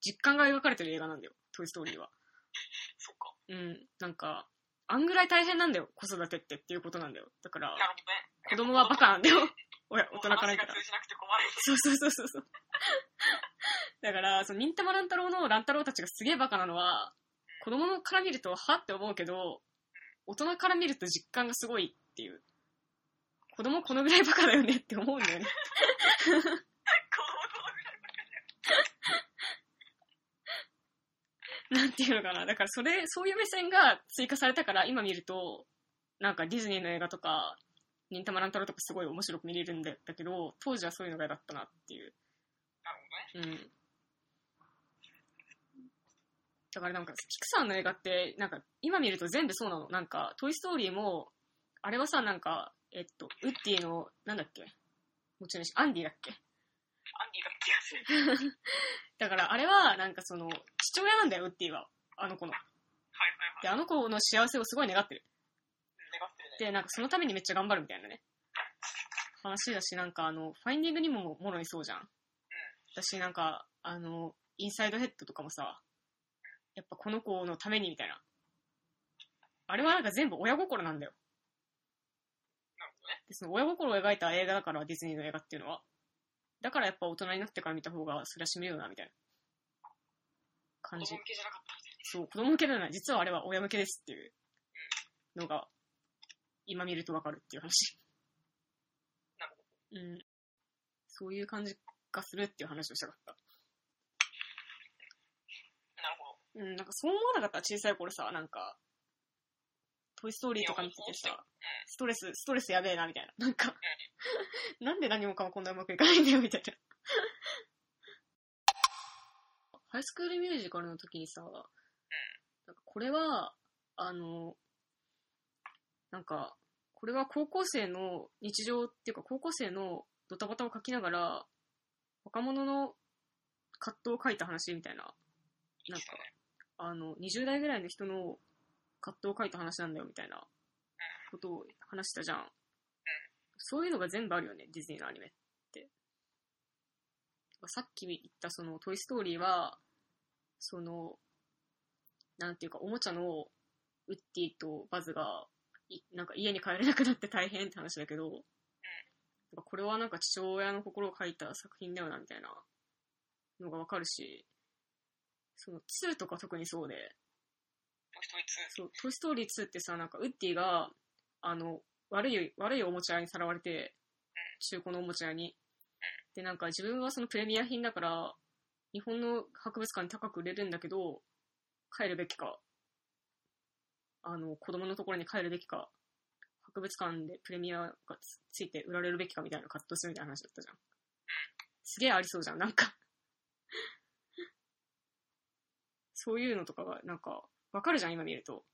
実感が描かれてる映画なんだよ、トイストーリーは。そっか。うん、なんか、あんぐらい大変なんだよ、子育てってっていうことなんだよ。だから。子供はバカなんだよ。親、大人から話見たら。が通じなくて困る。そうそうそうそうそう。だから、その、忍たま乱太郎の乱太郎たちがすげえバカなのは、子供のから見ると、はって思うけど、大人から見ると実感がすごいっていう。子供このぐらいバカだよねって思うんだよね。子供とのぐらいバカじゃん。なんていうのかな。だからそれ、そういう目線が追加されたから、今見ると、なんかディズニーの映画とか、忍たま乱太郎とかすごい面白く見れるんだけど、当時はそういうのが嫌だったなっていう。なるほどね。うん。だからなんか、ピクサーの映画って、なんか、今見ると全部そうなの。なんか、トイストーリーも、あれはさ、なんか、えっと、ウッディの、なんだっけ？持ち主、アンディだっけ？アンディが気がする。だから、あれは、なんかその、父親なんだよ、ウッディは。あの子の。はいはいはい。で、あの子の幸せをすごい願ってる。なんかそのためにめっちゃ頑張るみたいなね。話だし、なんかあの、ファインディングにももろにそうじゃん。私なんか、あの、インサイドヘッドとかもさ、やっぱこの子のためにみたいな。あれはなんか全部親心なんだよ。なるほどね。で、その親心を描いた映画だから、ディズニーの映画っていうのは。だからやっぱ大人になってから見た方が、それはしみるよな、みたいな感じ子供。向けじゃなかったそう、子供向けじゃない。実はあれは親向けですっていうのが、今見るとわかるっていう話。なるほうん。そういう感じがするっていう話をしたかった。なるほど。うん、なんかそう思わなかった小さい頃さ、なんか、トイストーリーとか見ててさ、ストレス、ストレスやべえな、みたいな。なんか、なんで何もかもこんなうまくいかないんだよ、みたいな。ハイスクールミュージカルの時にさ、なんかこれは、あの、なんか、これは高校生の日常っていうか高校生のドタバタを書きながら、若者の葛藤を書いた話みたいな、なんか、あの、20代ぐらいの人の葛藤を書いた話なんだよみたいなことを話したじゃん。そういうのが全部あるよね、ディズニーのアニメって。さっき言ったそのトイストーリーは、その、なんていうか、おもちゃのウッディとバズが、いなんか家に帰れなくなって大変って話だけど、なんかこれはなんか父親の心を書いた作品だよな、みたいなのがわかるし、その2とか特にそうで、トイストーリー2。そう、トイストーリー2ってさ、なんかウッディが、あの、悪い、悪いおもちゃ屋にさらわれて、中古のおもちゃ屋に。で、なんか自分はそのプレミア品だから、日本の博物館に高く売れるんだけど、帰るべきか、あの、子供のところに帰るべきか、博物館でプレミアがつついて売られるべきかみたいな葛藤するみたいな話だったじゃん。すげえありそうじゃん、なんか。そういうのとかが、なんか、わかるじゃん、今見ると。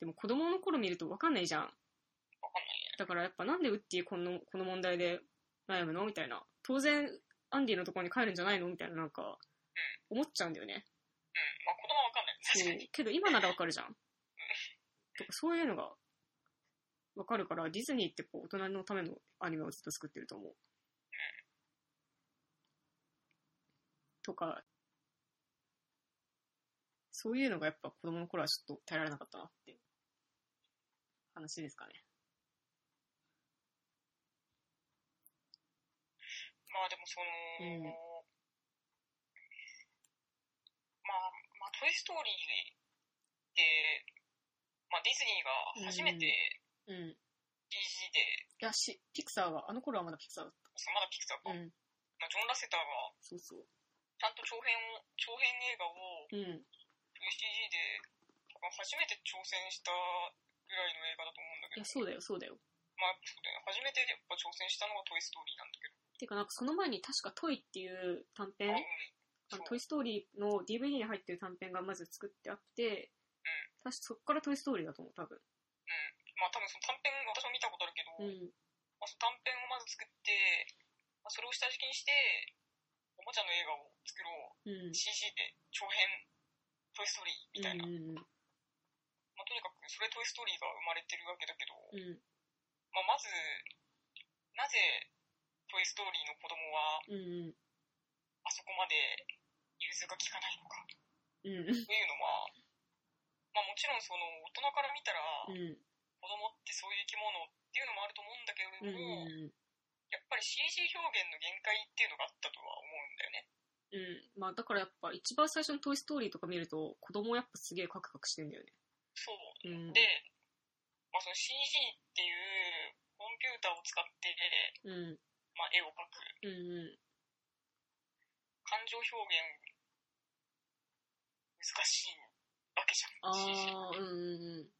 でも子供の頃見るとわかんないじゃん。わかんないね。だからやっぱなんでウッディこのこの問題で悩むの？みたいな。当然、アンディのところに帰るんじゃないの？みたいな、なんか、思っちゃうんだよね。うん。まあ子供はわかんない。確かに。けど今ならわかるじゃん。そういうのがわかるから、ディズニーってこう大人のためのアニメをずっと作ってると思う。とか、そういうのがやっぱ子供の頃はちょっと耐えられなかったなっていう話ですかね。まあでもその、うんまあ、まあ、トイストーリーって、まあディズニーが初めてうん。CG で、いや、し、ピクサーは、あの頃はまだピクサーだっそうまだピクサーた。か、うん。まあ、ジョン・ラセターがそうそう。ちゃんと長編を、長編映画をうん。CG で、多分初めて挑戦したぐらいの映画だと思うんだけどいや、、そうだよ、そうだよ。まあそうだよね、初めてやっぱ挑戦したのがトイストーリーなんだけど、てか、なんかその前に確かトイっていう短あ、編うん、あのトイストーリーの DVD に入ってる短編がまず作ってあって、確かそっからトイストーリーだと思う、多分。まあ多分その短編、私も見たことあるけど、うん。まあ、その短編をまず作って、まあ、それを下敷きにして、おもちゃの映画を作ろう。うん。CG で長編、トイストーリーみたいな。うんうんまあ、とにかくそれトイストーリーが生まれてるわけだけど、うん。うん。まあ、まず、なぜトイストーリーの子供はうんうん。あそこまで融通が効かないのかうん。というのは、まあもちろんその大人から見たらうん。子供ってそういう生き物っていうのもあると思うんだけれうん。ども、うん。やっぱり CG 表現の限界っていうのがあったとは思うんだよね。うん。まあ、だからやっぱ一番最初のトイストーリーとか見ると、子供やっぱすげえカクカクしてんだよね。そう。うん。で、まあ、その CG っていうコンピューターを使って、うん。まあ、絵を描く。うんうん。感情表現、難しいわけじゃん。CG ああ、うんうん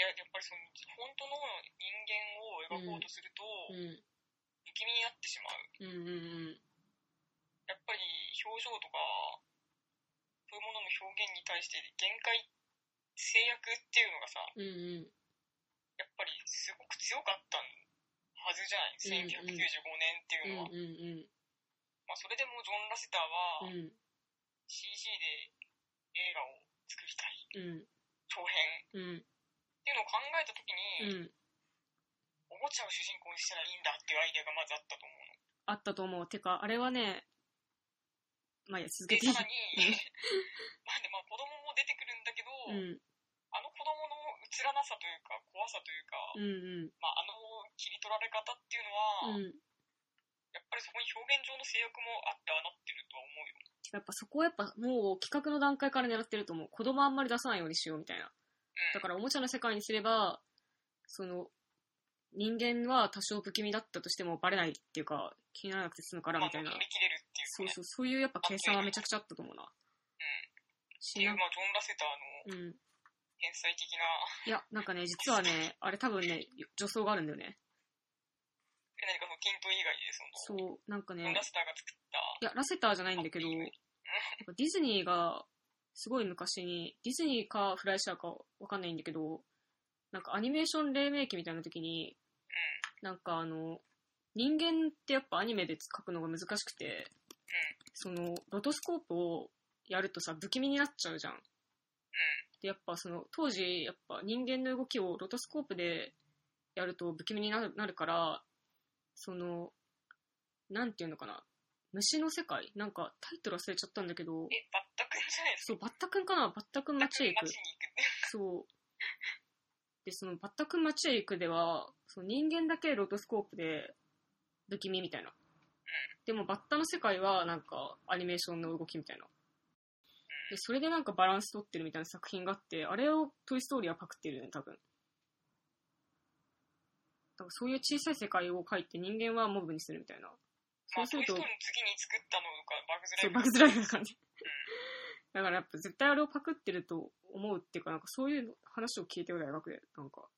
いや、やっぱりその、本当の人間を描こうとすると、うん。不気味になってしまう。うんうんうん。やっぱり表情とか、そういうものの表現に対して限界、制約っていうのがさ、うんうん。やっぱりすごく強かったはずじゃない、1995年っていうのは。うんうんまあ、それでもジョン・ラセターは、うん。うん。CG で映画を作りたい。うん。長編。うん。っていうのを考えたときに、うん。おもちゃを主人公にしたらいいんだっていうアイデアがまずあったと思うの。あったと思う。てか、あれはね、まあいいや、続で、けていいさらに、うんなんでまあ子供も出てくるんだけど、うん。あの子供の映らなさというか、怖さというか、うんうん。まあ、あの切り取られ方っていうのは、うん。やっぱりそこに表現上の制約もあってああなってるとは思うよ。やっぱそこはやっぱもう企画の段階から狙ってると思う。子供あんまり出さないようにしようみたいな。うん。だからおもちゃの世界にすれば、その、人間は多少不気味だったとしてもバレないっていうか、気にならなくて済むからまあ、みたいな乗。り切れるっていうかね。そうそう、そういうやっぱ計算はめちゃくちゃあったと思うな。ってしないう、まあ、ジョン・ラセターのうん。天才的な、いや、なんかね、実はね、あれ多分ね、女装があるんだよね。え何かそのキント以外で、その、そう、なんかね。ラ、セターが作った、いや、ラセターじゃないんだけど、やっぱディズニーが、すごい昔に、ディズニーかフライシャーかわかんないんだけど、なんかアニメーション黎明期みたいな時に、なんかあの、人間ってやっぱアニメで描くのが難しくて、その、ロトスコープをやるとさ、不気味になっちゃうじゃん。で、やっぱその、当時、やっぱ人間の動きをロトスコープでやると不気味になるなるから、その、なんていうのかな、虫の世界？なんかタイトル忘れちゃったんだけど、え、バッタくんじゃないですそう、バッタくんかな？バッタくんか街へ行く街。に行くって。そう。で、そのバッタくん街へ行くでは、その人間だけロトスコープで不気味みたいな。でもバッタの世界はなんかアニメーションの動きみたいな。で、それでなんかバランス取ってるみたいな作品があって、あれをトイストーリーはパクってるよね、多分。だからそういう小さい世界を描いて人間はモブにするみたいな。まあ、そうするとトイストーリーの、次に作ったのがバグズライブ。バグズライブな感じ。だからやっぱ絶対あれをパクってると思うっていうか、なんかそういう話を聞いてる大学で、なんか。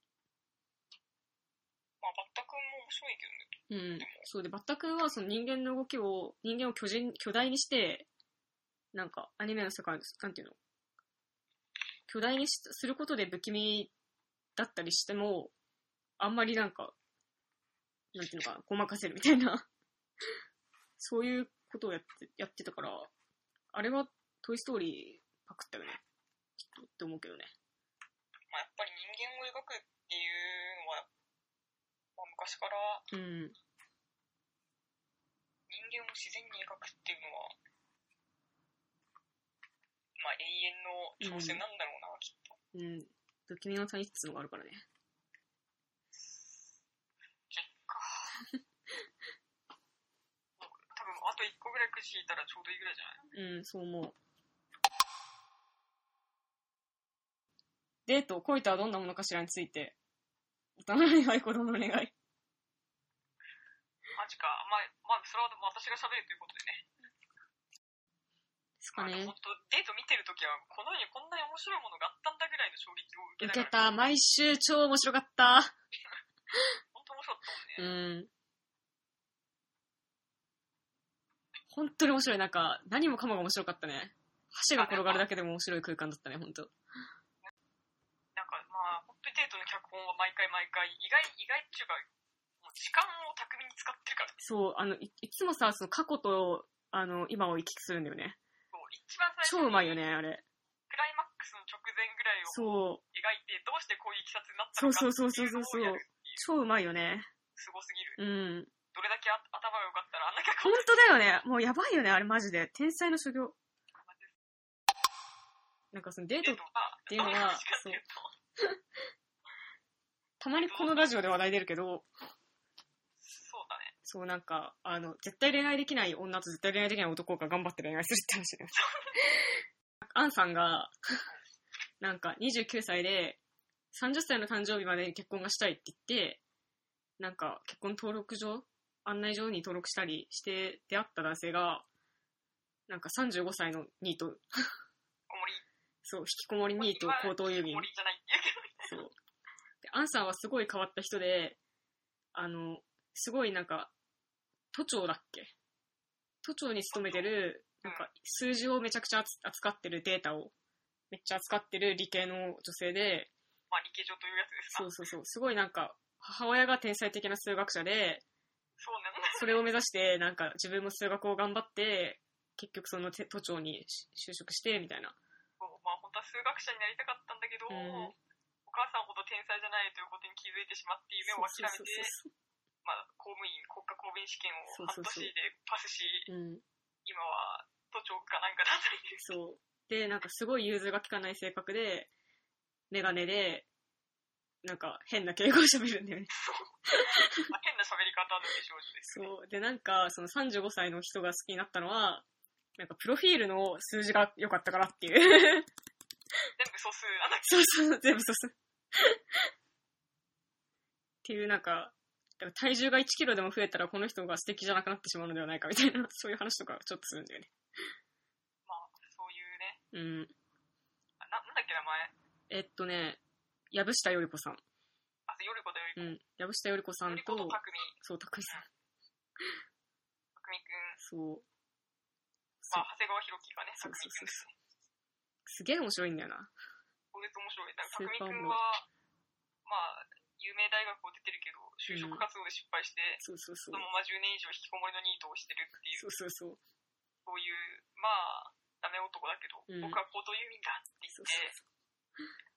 まあ、バッタくんも面白いけどね。うん。そうで、バッタくんはその人間の動きを、人間を巨人、巨大にして、なんか、アニメの世界です。なんていうの？巨大にしすることで不気味だったりしても、あんまりなんか、なんていうのかな、ごまかせるみたいな、そういうことをやって、やってたから、あれはトイストーリーパクったよね。きっとって思うけどね。まあ、やっぱり人間を描くっていうのは、まあ、昔からうん。人間を自然に描くっていうのは、まあ、永遠の挑戦なんだろうな、きっと。うん。不気味の体質のがあるからね。結果。もう多分、あと1個ぐらいくじ引いたらちょうどいいぐらいじゃないうん、そう思う。デート、恋とはどんなものかしらについて、大人の願い、子供の願い。マジか。まあ、まあ、それは私が喋るということでね。ですかね本。当デート見てるときは、この世にこんなに面白いものがあったんだぐらいの衝撃を受け。受けた。毎週超面白かった。本当面白かったもんね。うん。本当に面白い。なんか、何もかもが面白かったね。橋が転がるだけでも面白い空間だったね、本当なんか、まあ、本当にデートの脚本は毎回毎回、意外、意外っていうか、もう時間を巧みに使ってるから、そう、あの、いいつもさ、その過去と、あの、今を行き来するんだよね。そう一番最初に超うまいよね、あれ。クライマックスの直前ぐらいをそう。描いて、どうしてこういういきさつになったのかそうそうそうそうそうっていうのをやるっていう超うまいよね。すごすぎる。うん。どれだけあ頭が良かったらあんな脚本本当だよね。もうやばいよね、あれマジで。天才の修行。なんかそのデートデート、が、ていうのはどうたまにこのラジオで話題出るけど、そうだね。そうなんか、あの、絶対恋愛できない女と絶対恋愛できない男が頑張って恋愛するって話だよ。アンさんが、なんか29歳で、30歳の誕生日までに結婚がしたいって言って、なんか結婚登録上案内状に登録したりして出会った男性が、なんか35歳のニート、おもり、そう、引きこもりニート高等郵便おも。りじゃないっていうそう。で、アンさんはすごい変わった人で、あの、すごいなんか、都庁だっけ？都庁に勤めてる、なんか、数字をめちゃくちゃ扱扱ってるデータを、めっちゃ扱ってる理系の女性で、まあ、理系上というやつですか？そうそうそう、すごいなんか、母親が天才的な数学者で、それを目指して、なんか自分も数学を頑張って、結局そのて都庁にし就職して、みたいな。まあ、本当は数学者になりたかったんだけど、うんお母さんほど天才じゃないということに気づいてしまって夢を諦めて、まあ、公務員、国家公務員試験を半年でパスし、そう。うん。今は都庁かなんかだったりです。そう。で、なんかすごい融通が利かない性格で、メガネで、なんか変な敬語を喋るんだよね。まあ、変な喋り方の美少女です。そう。で、なんか、その35歳の人が好きになったのは、なんかプロフィールの数字が良かったからっていう。全部素数、あの、そうそう、全部そうそう。っていうなんか、だから体重が1キロでも増えたらこの人が素敵じゃなくなってしまうのではないかみたいな、そういう話とかちょっとするんだよね。まあ、そういうね、うん。あななんだっけ名前？えっとね、藪下より子さん。あ、よりことよりこ。うん。藪下より子さんとと、そう、たくみさん。たくみくん、そう。まあ、長谷川博己がね、そうたくみくんですね。すげえ面白いんだよな。これ面白い。たくみくんは、まあ、有名大学を出てるけど、就職活動で失敗して、そうそうそ。そうのまま10年以上引きこもりのニートをしてるっていう、そうそうそう。そういう、まあ、ダメ男だけど、うん僕は高等郵便だって言そうって、もうなん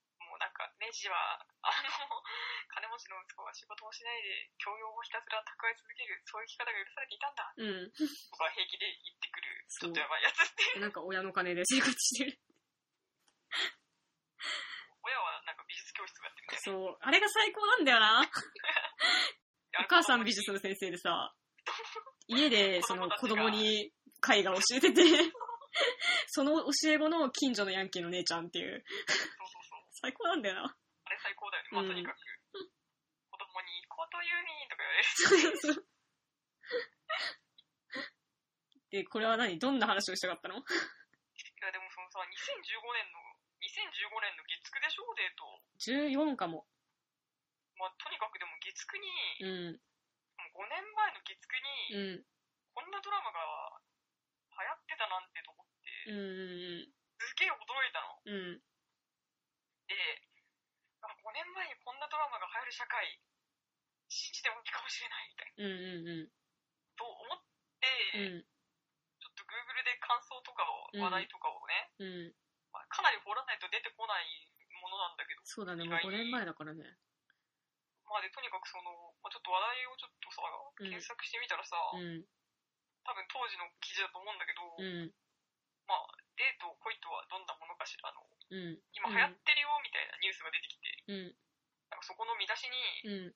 か、ネジは、あの、金持ちの息子は仕事もしないで、教養をひたすら蓄え続ける、そういう生き方が許されていたんだ。そう。うん。僕は平気で言ってくる、ちょっとやばいやつって。なんか親の金で生活してる。親はなんか美術教室をやってるんだよね。そう。あれが最高なんだよな。で お母さん美術の先生でさ、家でその子供に絵画を教えてて、その教え子の近所のヤンキーの姉ちゃんっていう。最高なんだよな。あれ最高だよね。まあ、うんとにかく。子供に、高等郵便とか言われる。そうそうで、これは何？どんな話をしたかったの？いや、でもそのさ、2015年の、2015年の月9でしょ、デート。?14 かも。まあ、とにかくでも月9に、うん。もう5年前の月9に、うん。こんなドラマが流行ってたなんてと思って、うんうんすげえ驚いたの。うん。うん。で、あ5年前にこんなドラマが流行る社会、信じてもいいかもしれないみたいな。うんうんうん。と思って、うん。ちょっと Google で感想とかを、うん話題とかをね、うん。まあかなり掘らないと出てこないものなんだけど、そうだね、もう5年前だからね。まあで、とにかくその、まあ、ちょっと話題をちょっとさ、うん検索してみたらさ、うん。多分当時の記事だと思うんだけど、うん。まあ、デート、恋とはどんなものかしらの、うん。今流行ってるよみたいなニュースが出てきて、うん。なんかそこの見出しに、うん。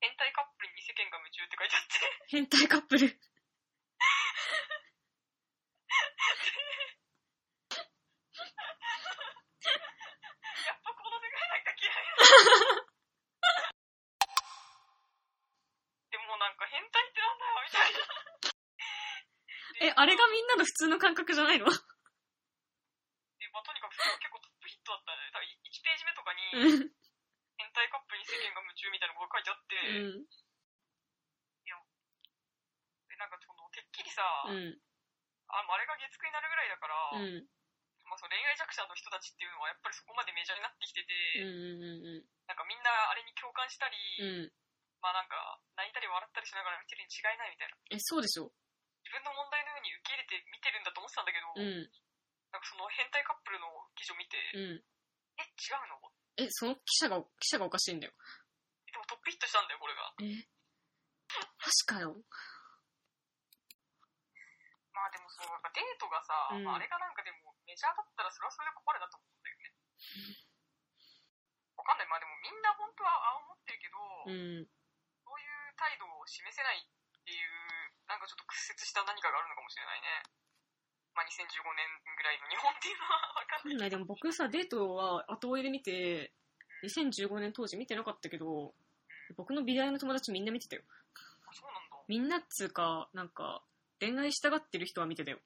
変態カップルに世間が夢中って書いてあって、変態カップル。やっぱこの世界なんか嫌いだ。でもなんか変態ってなんだよみたいな。え、あれがみんなの普通の感覚じゃないの？で、まあ、とにかく結構トップヒットだったね。多分1ページ目とかに、うん。変態カップルに世間が夢中みたいなことが書いてあって、うん。で、なんかその、てっきりさ、うん。ああれが月9になるぐらいだから、うん。まあ、その恋愛弱者の人たちっていうのはやっぱりそこまでメジャーになってきてて、うん。なんかみんなあれに共感したり、うん。まあなんか泣いたり笑ったりしながら見てるに違いないみたいな。え、そうでしょ自分の問題のように受け入れて見てるんだと思ってたんだけど、うん。なんかその変態カップルの記事を見て、うん。え、違うの？え、その記者が、記者がおかしいんだよ。でもトップヒットしたんだよ、これが。え？マジかよ。まあでもそう、やっぱデートがさ、うんまあ、あれがなんかでもメジャーだったらそれはそれで困るなと思うんだよね。わかんない。まあでもみんな本当はああ思ってるけど、うん。そういう態度を示せないっていう、なんかちょっと屈折した何かがあるのかもしれないね。まあ2015年ぐらいの日本っていうのはわかんない。でも僕さ、デートは後追いで見て、2015年当時見てなかったけど、僕の美大の友達みんな見てたよ。あそうなんだ。みんなっつうか、なんか、恋愛したがってる人は見てたよ。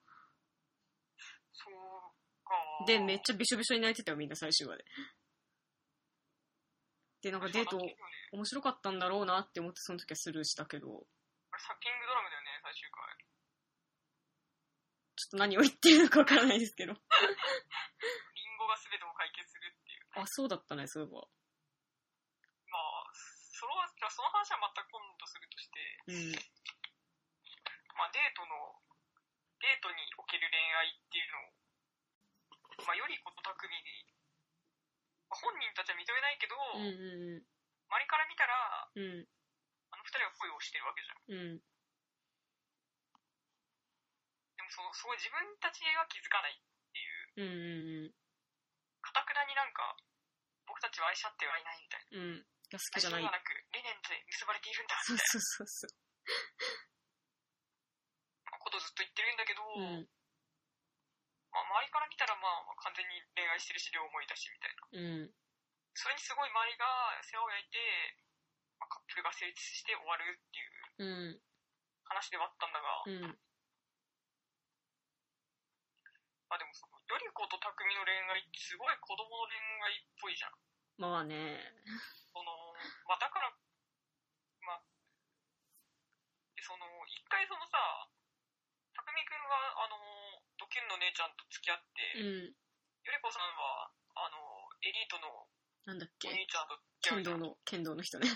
そうか。で、めっちゃびしょびしょに泣いてたよ、みんな最終話で。で、なんかデート面白かったんだろうなって思ってその時はスルーしたけど、あれサッキングドラムだよね、最終回。ちょっと何を言ってるのかわからないですけど。リンゴが全てを解決するっていう。あ、そうだったね、そういえば。まあ、そのじゃあその話はまた今度するとして、うん。まあデートの、デートにおける恋愛っていうのを、まあよりこと巧みに、まあ本人たちは認めないけど、うんうん周りから見たら、うん。うん。あの二人は恋をしてるわけじゃん。うん。でもその、すごい自分たちは気づかないっていう、うんうんかたくなになんか、僕たちは愛し合ってはいないみたいな。うん。うん。が好きじゃない愛情は。なく、理念で結ばれているんだそうみたいそうそうそう。なことをずっと言ってるんだけど、うん。まあ、周りから見たらまあまあ完全に恋愛してるし両思いだしみたいな。うん。それにすごい周りが世話を焼いて、まあ、カップルが成立して終わるっていううん。話ではあったんだが、うん。まあでもその、より子と匠の恋愛ってすごい子供の恋愛っぽいじゃん。まあね。その、まあだから、まあ、でその、一回そのさ、匠くんが、あの、ドキュンの姉ちゃんと付き合って、うん。より子さんは、あの、エリートのなんだっけ？お兄ちゃんと。剣道の、剣道の人ね。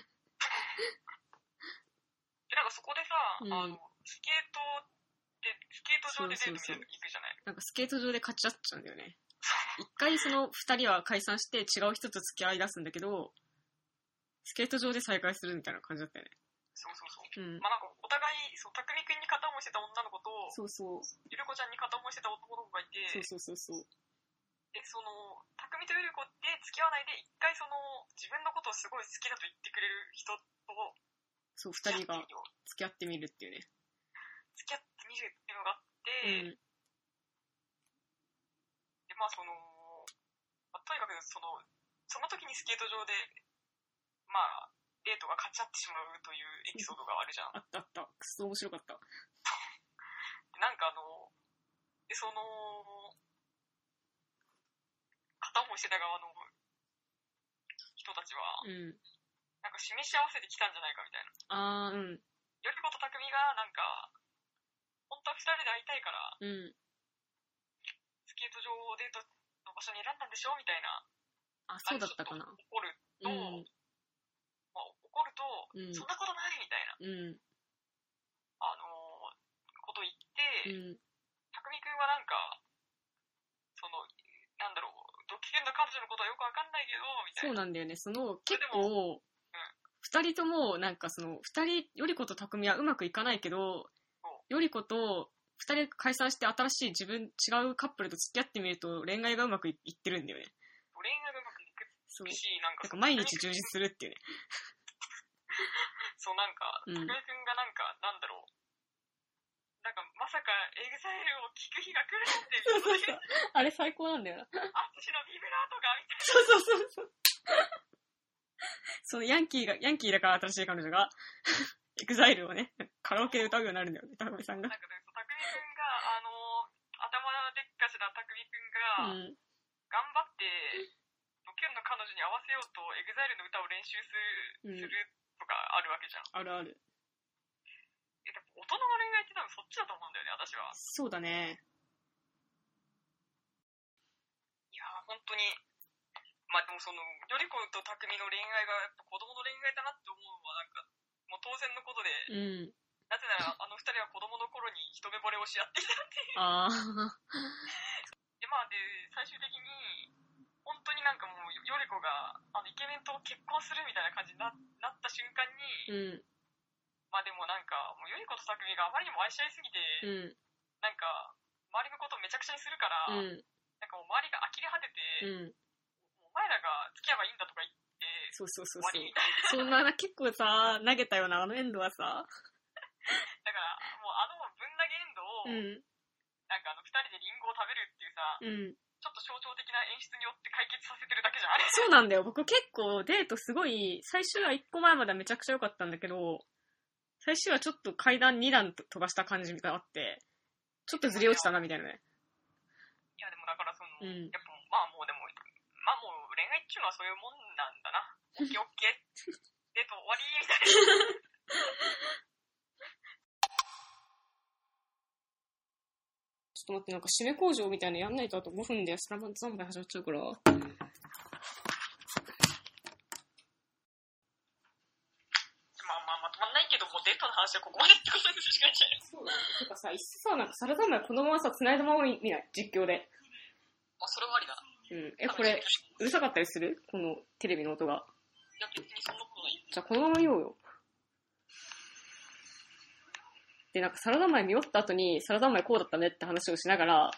で、なんかそこでさ、うんあの、スケートで、スケート場でデートみたいなの行くじゃない？なんかスケート場で勝ち合っちゃうんだよね。一回その二人は解散して違う人と付き合い出すんだけど、スケート場で再会するみたいな感じだったよね。そうそうそう。うん。まあなんかお互い、そう、匠くんに片思いしてた女の子と、そうそう。ゆる子ちゃんに片思いしてた男の子がいて、そうそうそうそう。で、その、匠とゆる子って付き合わないで、一回その、自分のことをすごい好きだと言ってくれる人とそう、付き合って二人が付き合ってみるっていうね。付き合ってみるっていうのがあって、うん。で、まあその、まあ、とにかくその、その時にスケート場で、まあ、デートが勝ち合ってしまうというエピソードがあるじゃん。あったあった。くそ面白かった。でなんかあの、で、その、片思いしてた側の人たちは、うん。なんか示し合わせてきたんじゃないかみたいな。あー、うん。よりことたくみがなんか、本当は二人で会いたいから、うん。スケート場をデートの場所に選んだんでしょみたいな。あ、そうだったかな。怒ると、うん。まあ、怒ると、うんそんなことないみたいな、うん。あのーこと言って、うん。たくみくんはなんか、その、なんだろう、ドキュンの彼女のことはよくわかんないけど、みたいな。そうなんだよね。その、結構、二人とも、なんかその、二人、よりこと匠はうまくいかないけど、よりこと、二人解散して新しい自分、違うカップルと付き合ってみると恋愛がうまくいってるんだよね。恋愛がうまくいくそう。し、なんかなんか毎日充実するっていうね。そう、なんか、うんたくみくんがなんか、なんだろう。なんか、まさか、 EXILE を聴く日が来るなんて、そうそうそう。あれ最高なんだよな。 ATSUSHI のビブラートが、みたいそうそうそうそう。そのヤンキーが、ヤンキーだから新しい彼女が、EXILE をね、カラオケで歌うようになるんだよね、高見さんがな。。なんかね、たくみくんが、あのー、頭でっかちなたくみくんが、うん。頑張って、ドキュンの彼女に合わせようと、 EXILE の歌を練習する、うんするとかあるわけじゃん。あるある。大人の恋愛って多分そっちだと思うんだよね、私は。そうだね。いやー、本当に。まあでもその、より子と匠の恋愛がやっぱ子供の恋愛だなって思うのはなんか、もう当然のことで、うん。なぜならあの二人は子供の頃に一目惚れをし合っていたっていう。ああ。で、まあで、最終的に、本当になんかもう、より子が、あの、イケメンと結婚するみたいな感じにななった瞬間に、うん。まあでもなんか、もうより子と匠があまりにも愛し合いすぎて、うん。なんか、周りのことをめちゃくちゃにするから、うん。なんかもう周りが呆れ果てて、うん。お前らが付き合えばいいんだとか言って、そうそうそうそうりみ。たいな。そんな、結構さ、投げたような、あのエンドはさ、だから、もうあのぶん投げエンドを、うん。なんかあの二人でリンゴを食べるっていうさ、うん。ちょっと象徴的な演出によって解決させてるだけじゃん、あれ。そうなんだよ。僕結構デートすごい、最終は1個前まではめちゃくちゃ良かったんだけど、最終はちょっと階段2段飛ばした感じみたいなのあって、ちょっとずり落ちたなみたいなね。いや、でもだからその、うんやっぱまあもうでも、まあもう恋愛っていうのはそういうもんなんだな。オッケーオッケー。デート終わりみたいな。ちょっと待って、なんか締め工場みたいなのやんないとあと5分でスラマンザンバイ始まっちゃうから。まあまあまとまんないけど、もうデートの話はここまでってことにするしかないんじゃないそうだね。てかさ、いっそさ、なんかサラダ前このままさ、繋いだまま見ない実況で。まあそれはありだな。うん。え、これ、うるさかったりする？このテレビの音が。いや、別にそんなことない。じゃあこのまま言おうよ。で、なんかサラダ前見終わった後に、サラダ前こうだったねって話をしながら、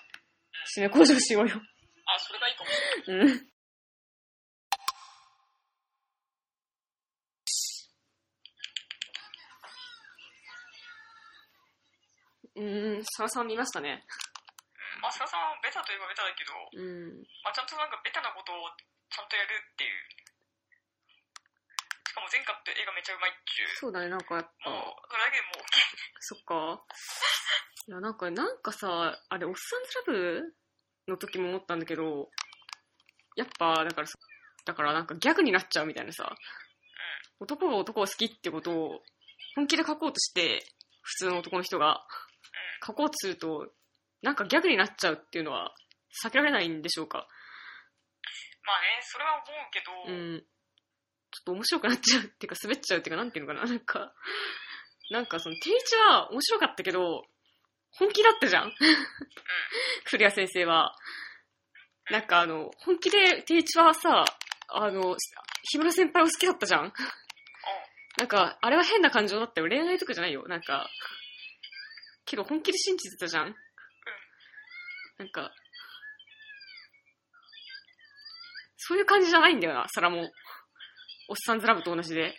締め工場しようよ。あ、それがいいかも。うん。うーん、サラさん見ましたね。まあ、ささんはベタといえばベタだけど、うん。まあ、ちゃんとなんかベタなことをちゃんとやるっていう。しかも前回って映画めっちゃうまいっちゅう。そうだね、なんかやっぱ、もう、それだけでもう、そっか。いや、なんか、なんかさ、あれ、おっさんずラブの時も思ったんだけど、やっぱ、だからさ、だからなんかギャグになっちゃうみたいなさ、男が男を好きってことを本気で書こうとして、普通の男の人が書こうとすると、なんかギャグになっちゃうっていうのは避けられないんでしょうか？まあね、それは思うけど、うん。ちょっと面白くなっちゃうっていうか、滑っちゃうっていうか、なんていうのかな？なんか、なんかその、定一は面白かったけど、本気だったじゃん？古谷先生は。なんかあの、本気で定一はさ、あの、日村先輩を好きだったじゃん。なんか、あれは変な感情だったよ。恋愛とかじゃないよ。なんか、けど本気で信じてたじゃん。なんか、そういう感じじゃないんだよな、サラも。おっさんずラブと同じで。いや、わ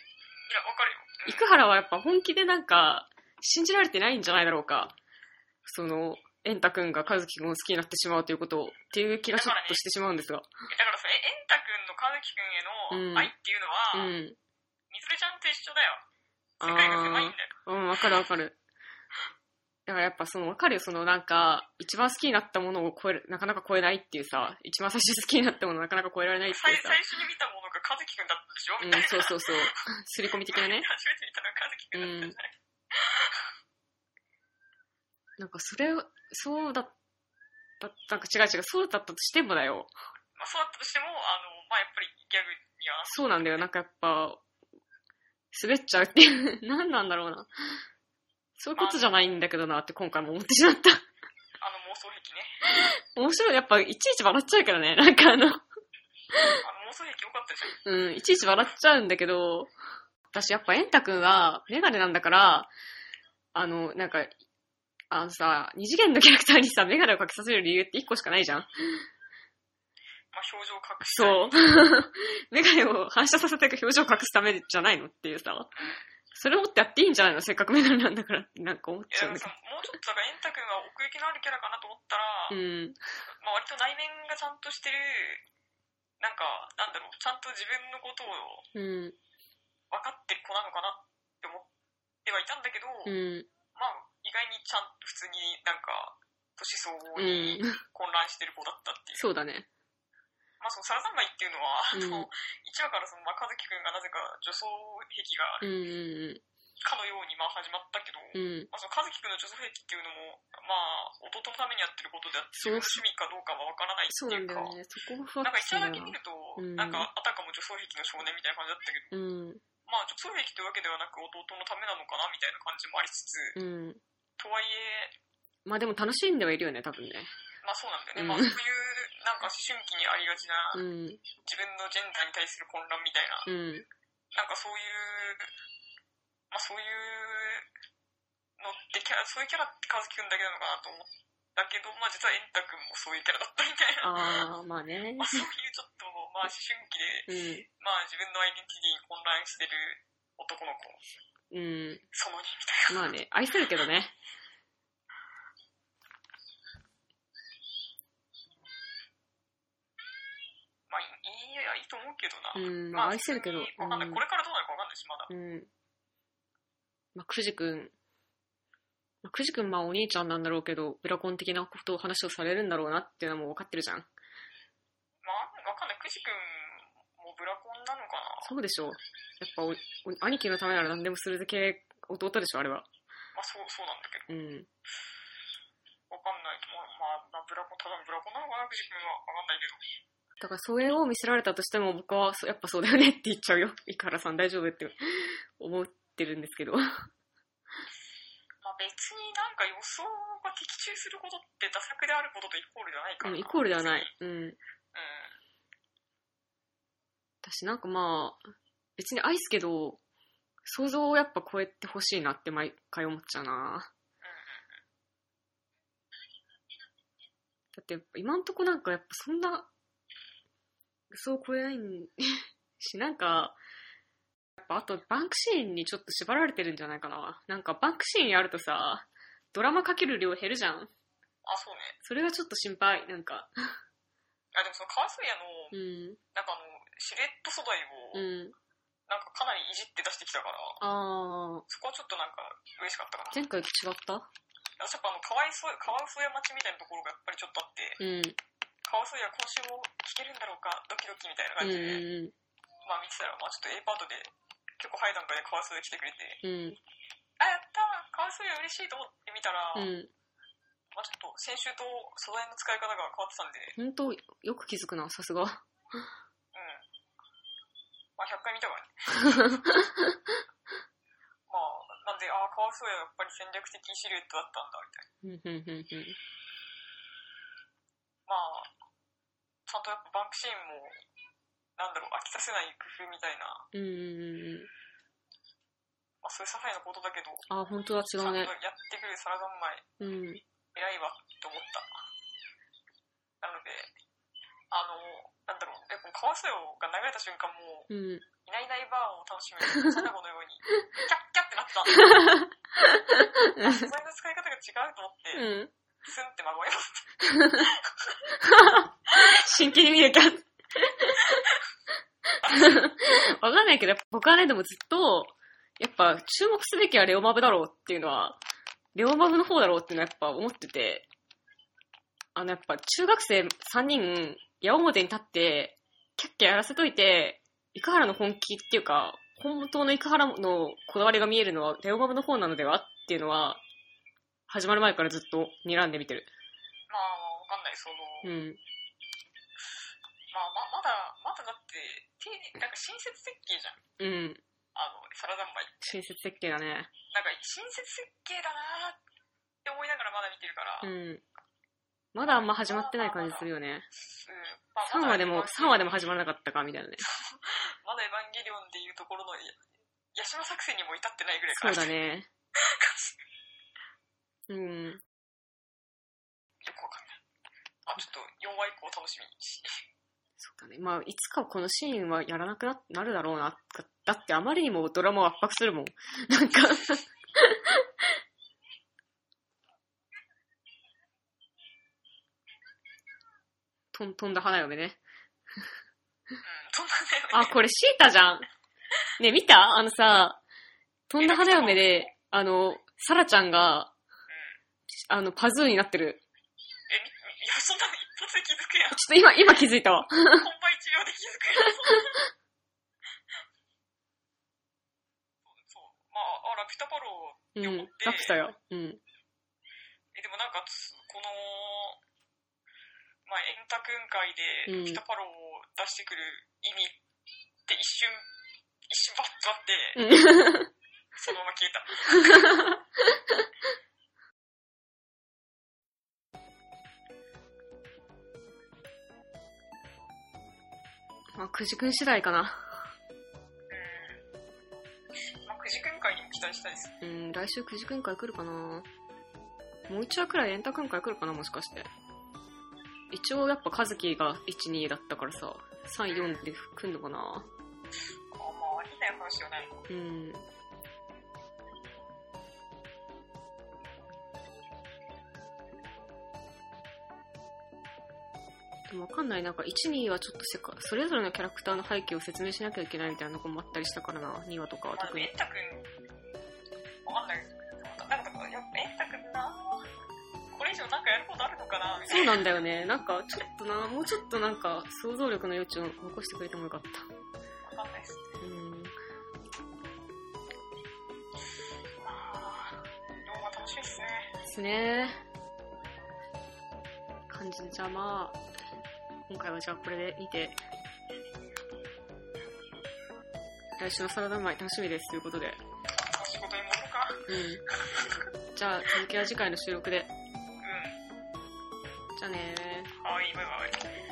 かるよ。うん生原はやっぱ本気でなんか、信じられてないんじゃないだろうか。その、エンタ君が和樹君を好きになってしまうということを、っていう気がちょっとしてしまうんですが。だからそれ、エンタ君の和樹君への愛っていうのは、うん。みずるちゃんと一緒だよ。世界が狭いんだよ。うん、わかるわかる。だからやっぱその、わかるよ、そのなんか、一番好きになったものを超える、なかなか超えないっていうさ、一番最初に好きになったものをなかなか超えられないっていうさ最最。初に見たものが和樹君だったでしょ？うんみたいな。、そうそうそう。刷り込み的なね。初めて見たのが和樹君だったじゃない？なんかそれ、そうだった、なんか違う違う、そうだったとしてもだよ。まあそうだったとしても、あの、まあやっぱりギャグには、そうなんだよ。なんかやっぱ、滑っちゃうっていう、何なんだろうな。そういうことじゃないんだけどなって今回も思ってしまった。あの妄想癖ね。面白い。やっぱ、いちいち笑っちゃうからね。なんかあの、あの妄想癖良かったじゃん。うん、いちいち笑っちゃうんだけど、私やっぱエンタ君はメガネなんだから、あの、なんか、あのさ、二次元のキャラクターにさ、メガネをかけさせる理由って一個しかないじゃん。まあ表情隠しそう。メガネを反射させて表情を隠すためじゃないのっていうさ。それをってやっていいんじゃないの？せっかくメガネなんだからってなんか思っちゃうんだけだからさ、もうちょっとだから、エンタ君が奥行きのあるキャラかなと思ったら、ど。うん。まあ割と内面がちゃんとしてる、なんか、なんだろう、ちゃんと自分のことをうん。分かってる子なのかなって思ってはいたんだけど、うん。まあ意外にちゃんと普通になんか、年相応うにん。混乱してる子だったっていう。そうだね。まあそのサラザンマイっていうのは、うんあの1話からその、まあ、和樹くんがなぜか女装癖がうんうんかのようにまあ始まったけど、うん。うん。まあ、その和樹くんの女装癖っていうのも、まあ、弟のためにやってることであって、その趣味かどうかは分からないっていうか、なんね。か一話だけ見ると、うんなんかあたかも女装癖の少年みたいな感じだったけど、うん。まあ女装癖というわけではなく弟のためなのかなみたいな感じもありつつ、うん。とはいえ、まあでも楽しんではいるよね、多分ね。まあそうなんだよね。うんまあそういう、なんか思春期にありがちな、うん。自分のジェンダーに対する混乱みたいな、うん。なんかそういう、まあそういうのってキャラ、そういうキャラって和樹くんだけなのかなと思ったけど、まあ実はエンタ君もそういうキャラだったみたいな。ああ、まあね。まあそういうちょっと、まあ思春期で、うん。まあ自分のアイデンティティに混乱してる男の子、うん。その2みたいな。まあね、愛せるけどね。まあいや、いいと思うけどな。うん、まあ愛せるけど。わかんない。これからどうなるかわかんないし、まだ。うん。まあ、くじくん。まあ、くじくん、まあお兄ちゃんなんだろうけど、ブラコン的なことを話をされるんだろうなっていうのも分かってるじゃん。まあ、わかんない。くじくんもブラコンなのかなそうでしょ。やっぱお、お兄貴のためなら何でもするだけ弟でしょ、あれは。まあそう、そうなんだけど。うん。わかんない。まあ、まあ、まあ、ブラコン、ただのブラコンなのかな、くじくんは。わかんないけど。だからそれを見せられたとしても僕はそやっぱそうだよねって言っちゃうよ。井原さん大丈夫って思ってるんですけど。まあ別になんか予想が的中することってダ作であることとイコールではないからな。うん、イコールではない。うん。うん。私なんかまあ、別に愛すけど、想像をやっぱ超えてほしいなって毎回思っちゃうな。だって今んとこなんかやっぱそんな、嘘を超えないん し、なんか、やっぱあとバンクシーンにちょっと縛られてるんじゃないかな。なんかバンクシーンやるとさ、ドラマかける量減るじゃん。あ、そうね。それがちょっと心配、なんか。あ、でもその川添屋の、うん、なんかあの、シルエット素材を、うん。なんかかなりいじって出してきたから、あー、そこはちょっとなんか嬉しかったかな。前回と違った？私やっぱあの、かわいそう、カワウソ屋町みたいなところがやっぱりちょっとあって、うん。カワウソ屋今週も聞けるんだろうか、ドキドキみたいなうん感じで、うんまあ見てたら、まあちょっと A パートで、結構早い段階でカワウソ屋来てくれて、うん。あ、やったーカワウソ屋嬉しいと思って見たら、うん。うん。まあちょっと先週と素材の使い方が変わってたんで、ほんと、よく気づくな、さすが。うん。まあ100回見たからね。まあ、なんで、ああ、カワウソ屋やっぱり戦略的シルエットだったんだ、みたいな。まあ、ちゃんとやっぱバンクシーンも、なんだろう、飽きさせない工夫みたいな、うん、うん、うん。まあそういう些細なことだけど、あ、本当だ、違うねちゃんとや。ってくるサラダンマイ、うん。偉いわって思った。なので、あの、なんだろう、えこのカワウソ屋が流れた瞬間もう、うん。いないいないバーを楽しむ、サナゴのように、キャッキャってなった。素材の使い方が違うと思って、うん。スンってまごいます。真剣に見るか。わかんないけど、僕はね、でもずっと、やっぱ注目すべきはレオマブだろうっていうのは、レオマブの方だろうっていうのはやっぱ思ってて、あのやっぱ中学生3人、矢面に立って、キャッキャやらせといて、いかはらの本気っていうか、本当の生原のこだわりが見えるのはレオマブの方なのではっていうのは、始まる前からずっと睨んで見てる。まあ、わかんない、その、うん。まあ、ま、まだ、まだだって、丁寧、なんか親切設計じゃん。うん。あの、サラダンマイ。親切設計だね。なんか、親切設計だなーって思いながらまだ見てるから、ううん。ん。まだあんま始まってない感じするよね。まあ3話でも、3話でも始始まらなかったか、みたいなね。まだエヴァンゲリオンでいうところの、やヤシマ作戦にも至ってないぐらいそうだね。ね。うん。よくわかんない。あ、ちょっと4話以降楽しみにし。そうだね。まあ、いつかこのシーンはやらなくななるだろうな。だってあまりにもドラマを圧迫するもん。なんかとん、飛んだ花嫁ね。うん。あ、これシータじゃん。ね、見た？あのさ、飛んだ花嫁で、あの、サラちゃんが、あの、パズーになってる。え、いや、そんなの一発で気づくやん。ちょっと今、今気づいたわ。本番一秒で気づくやん。そう、そう。まあ、あ、ラピュタパロー、うん横っ。てラピュタよ。うん。え、でもなんかつ、この、まあ、エンタ君会で、うんラピュタパローを出してくる意味って一瞬、一瞬バッとあって、うん そのまま消えた。まあ、くじくん次第かな。うん。まあ、くじ君会にも期待したいです。うん、来週くじくん会来るかなもう一話くらいエンタくん会来るかなもしかして。一応やっぱカズキが1、2だったからさ、3、4で来んのかなあ、まあ、ありない話はない。うん。わかんない。なんか1、2はちょっとせか、それぞれのキャラクターの背景を説明しなきゃいけないみたいなとこもあったりしたからな、2話とかは、特にエン。タ君、わかんない。なんか、やっぱエンタ君なこれ以上なんかやることあるのかなみたそうな。んだよね。なんか、ちょっとな、もうちょっとなんか、想像力の余地を残してくれてもよかった。わかんないですね。うん。まあ、ローマ楽しみですね。ですね。感じ、じゃまあ、今回はじゃあこれで見て、来週のサラダうまい楽しみですということで。仕事に戻るか。うん。じゃあ続きは次回の収録で。うん。じゃあねー。はい、バイバイ。